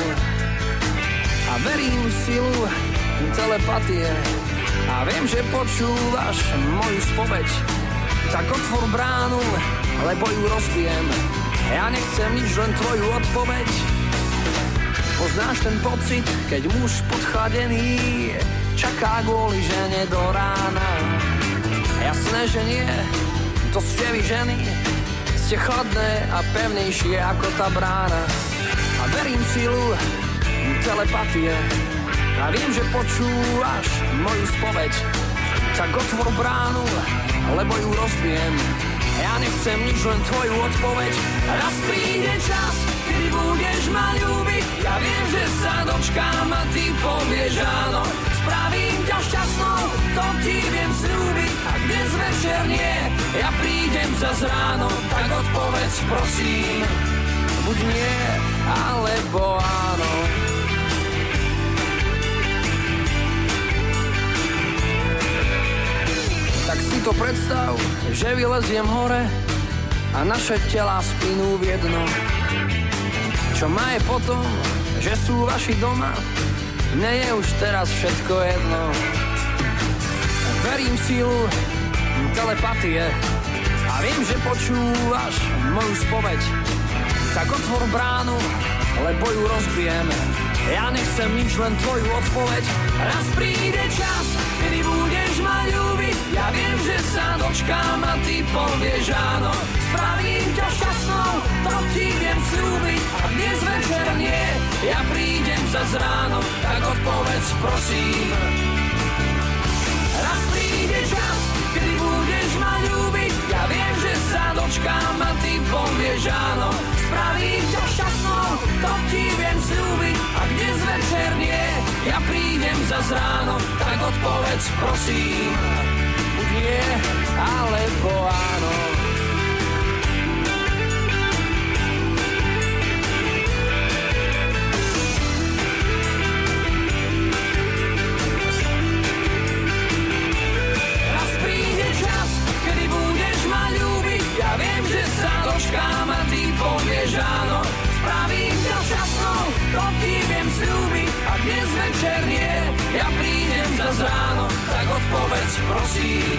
A verím v silu telepatie a viem, že počúvaš moju spoveď. Tak otvor bránu, lebo ju rozbijem. Ja nechcem nič, len tvoju odpoveď. Poznáš ten pocit, keď muž podchladený čaká kvôli žene do rána. Jasné, že nie, to ste vy ženy, ste chladné a pevnejšie ako tá brána. A verím silu telepatie a viem, že počúvaš moju spoveď. Tak otvor bránu, lebo ju rozbijem. Ja nechcem nič, len tvoju odpoveď. Raz príde čas, kedy budeš ma ľúbiť. Ja viem, že sa dočkám a ty povieš áno. Spravím ťa šťastnou, to ti viem slúbiť. A dnes večer nie, ja prídem za ráno, tak odpovedz prosím. Buď nie, alebo áno. Tak si to predstav, že vyleziem hore a naše telá spinú v jedno. Čo má je potom, že sú vaši doma, mne je už teraz všetko jedno. Verím sílu telepatie a viem, že počúvaš moju spoveď. Tak otvor bránu, lebo ju rozbijeme. Ja nechcem nič, len tvoju odpoveď. Raz príde čas, kedy budeš ma ľúbiť. Ja viem, že sa dočkám a ty povieš áno. Spravím ťa šťastnou, to ti viem slúbiť. A dnes večer nie, ja prídem za ráno, tak odpovedz prosím. Raz príde čas, kedy budeš ma ľúbiť. Ja viem, že sa dočkám a ty povieš áno. Spravím ťa šťastnou, to ti viem slúbiť. A dnes večer nie, ja prídem za ráno, tak odpovedz prosím. Buď nie, alebo áno. Ti viem slúbiť. A dnes večer nie, ja prídem za ráno, tak odpovedz prosím.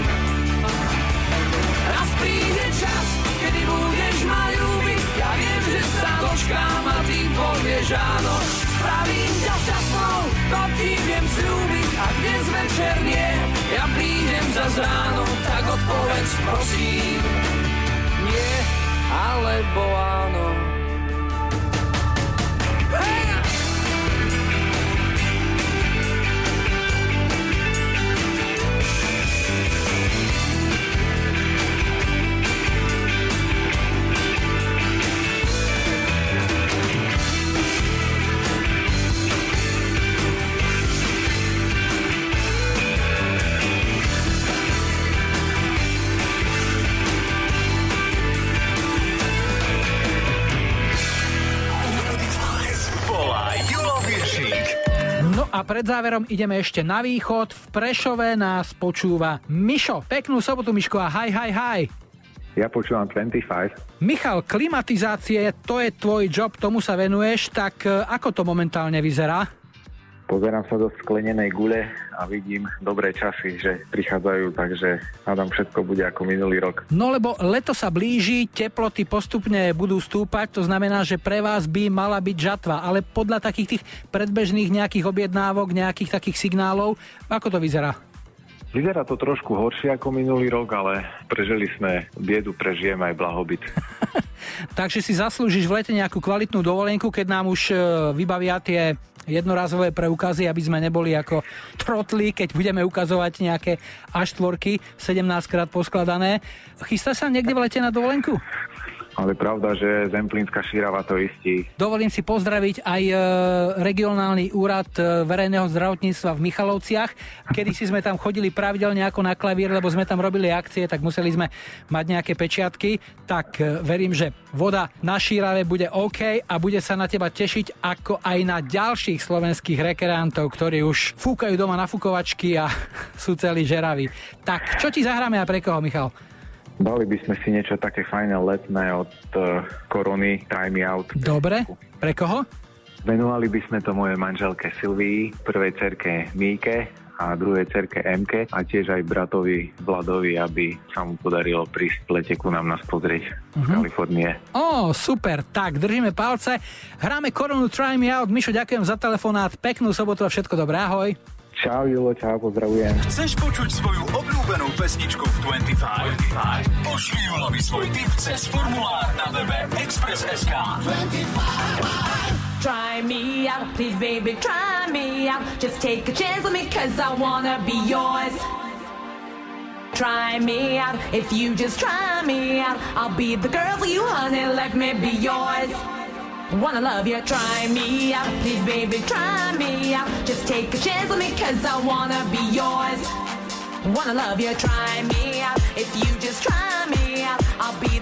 Raz príde čas, kedy budeš ma ľúbiť. Ja viem, že sa dočkám a ty povieš áno. Spravím ťa šťastnou, to ti viem slúbiť. A dnes večer nie, ja prídem za ráno, tak odpovedz prosím. Nie, alebo áno. Hey! A pred záverom ideme ešte na východ. V Prešove nás počúva Mišo. Peknú sobotu, Miško, a haj, haj, haj. Ja počúvam 25. Michal, klimatizácie, to je tvoj job, tomu sa venuješ, tak e, ako to momentálne vyzerá? Pozerám sa do sklenenej gule a vidím dobré časy, že prichádzajú, takže hádam všetko bude ako minulý rok. No lebo leto sa blíži, teploty postupne budú stúpať, to znamená, že pre vás by mala byť žatva, ale podľa takých tých predbežných nejakých objednávok, nejakých takých signálov, ako to vyzerá? Vyzerá to trošku horšie ako minulý rok, ale prežili sme biedu, prežijeme aj blahobyt. [laughs] Takže si zaslúžiš v lete nejakú kvalitnú dovolenku, keď nám už e, vybavia tie jednorazové preukazy, aby sme neboli ako trotli, keď budeme ukazovať nejaké A4, 17 krát poskladané. Chystá sa niekde v lete na dovolenku? Ale pravda, že Zemplínska šírava to istí. Dovolím si pozdraviť aj e, regionálny úrad e, verejného zdravotníctva v Michalovciach. Kedy si sme tam chodili pravidelne ako na klavír, lebo sme tam robili akcie, tak museli sme mať nejaké pečiatky. Tak e, verím, že voda na šírave bude OK a bude sa na teba tešiť ako aj na ďalších slovenských rekreantov, ktorí už fúkajú doma na fukovačky a [laughs] sú celí žeraví. Tak, čo ti zahráme a pre koho, Michal? Dali by sme si niečo také fajné letné od uh, korony Try Me Out. Dobre, pre koho? Venovali by sme to mojej manželke Silvii, prvej cerke Míke a druhej cerke Emke a tiež aj bratovi Vladovi, aby sa mu podarilo prísť v lete ku nám nás pozrieť z Kalifornie. Ó, super, tak držíme palce. Hráme korunu Try Me Out. Mišo, ďakujem za telefonát, peknú sobotu a všetko dobré, ahoj. Čau Julo, čau, pozdravujem. Chceš počuť svoju obľúbenú pesničku v 25? Pošli Julovi svoj tip cez formulár na webe Express.sk 25 Try me out, please baby, try me out Just take a chance on me cause I wanna be yours Try me out, if you just try me out I'll be the girl for you honey, let me be yours Wanna love you? Try me out, please, baby, try me out. Just take a chance on me, cause I wanna be yours. Wanna love you? Try me out. If you just try me out, I'll be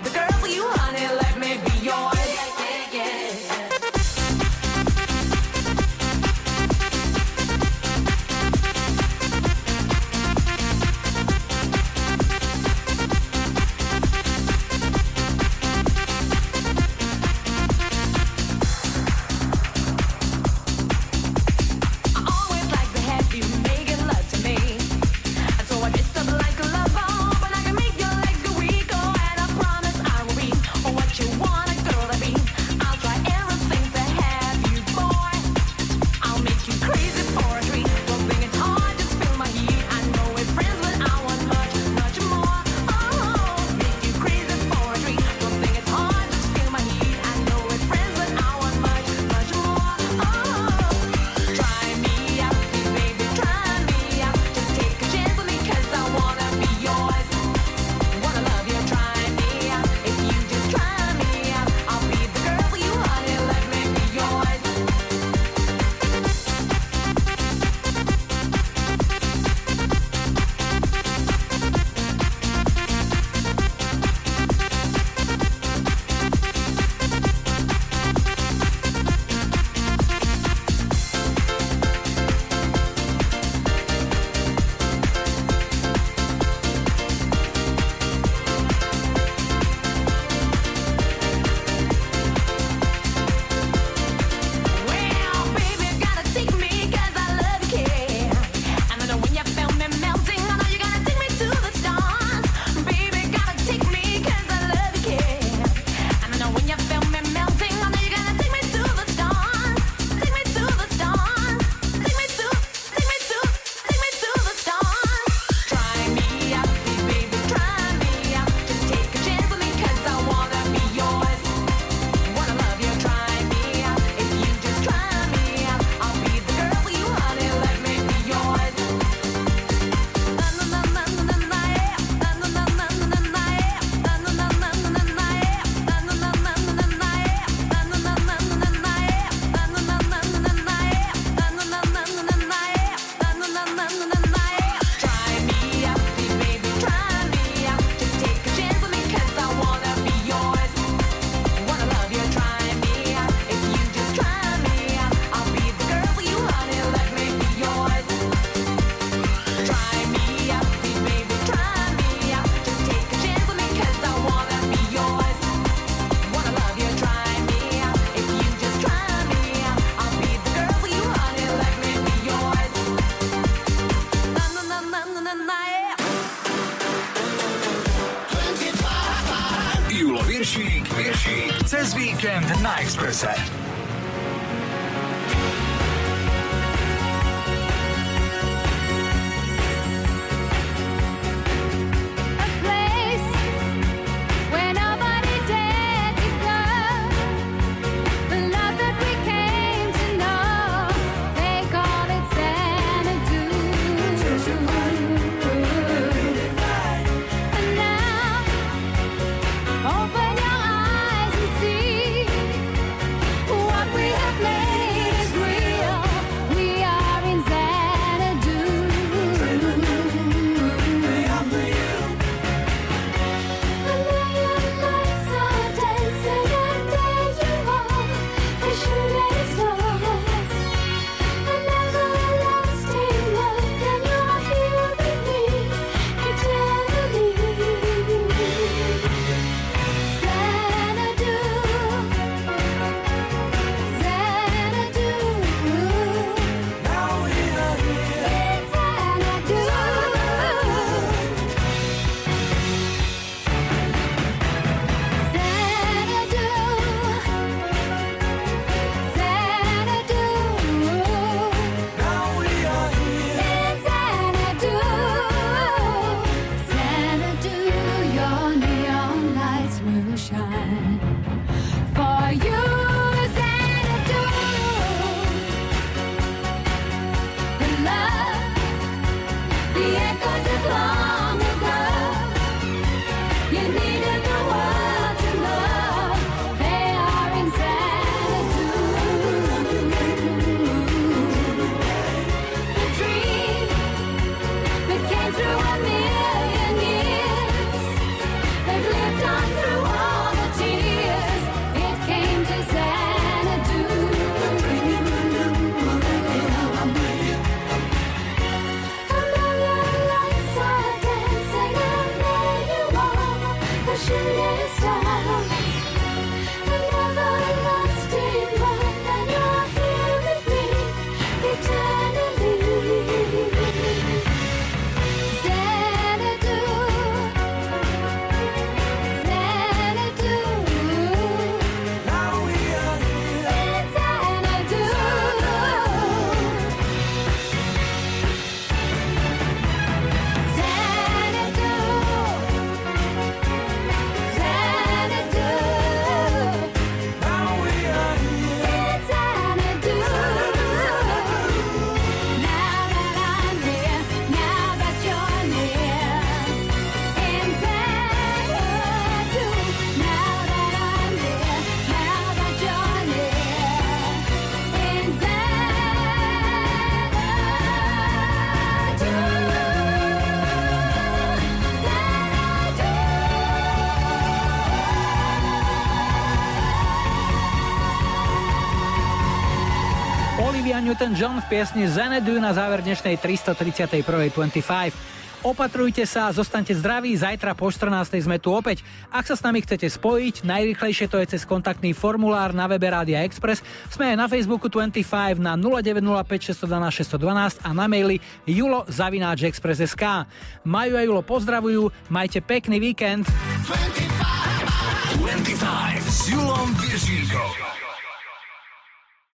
Newton-John v piesni Xanadu na záver dnešnej 331. 25. Opatrujte sa, zostaňte zdraví, zajtra po 14. sme tu opäť. Ak sa s nami chcete spojiť, najrychlejšie to je cez kontaktný formulár na webe Rádia Express. Sme aj na Facebooku 25 na 0905 612 612 a na maili julo.express.sk. Maju a Julo pozdravujú, majte pekný víkend. 25 s Julom Viršíkom.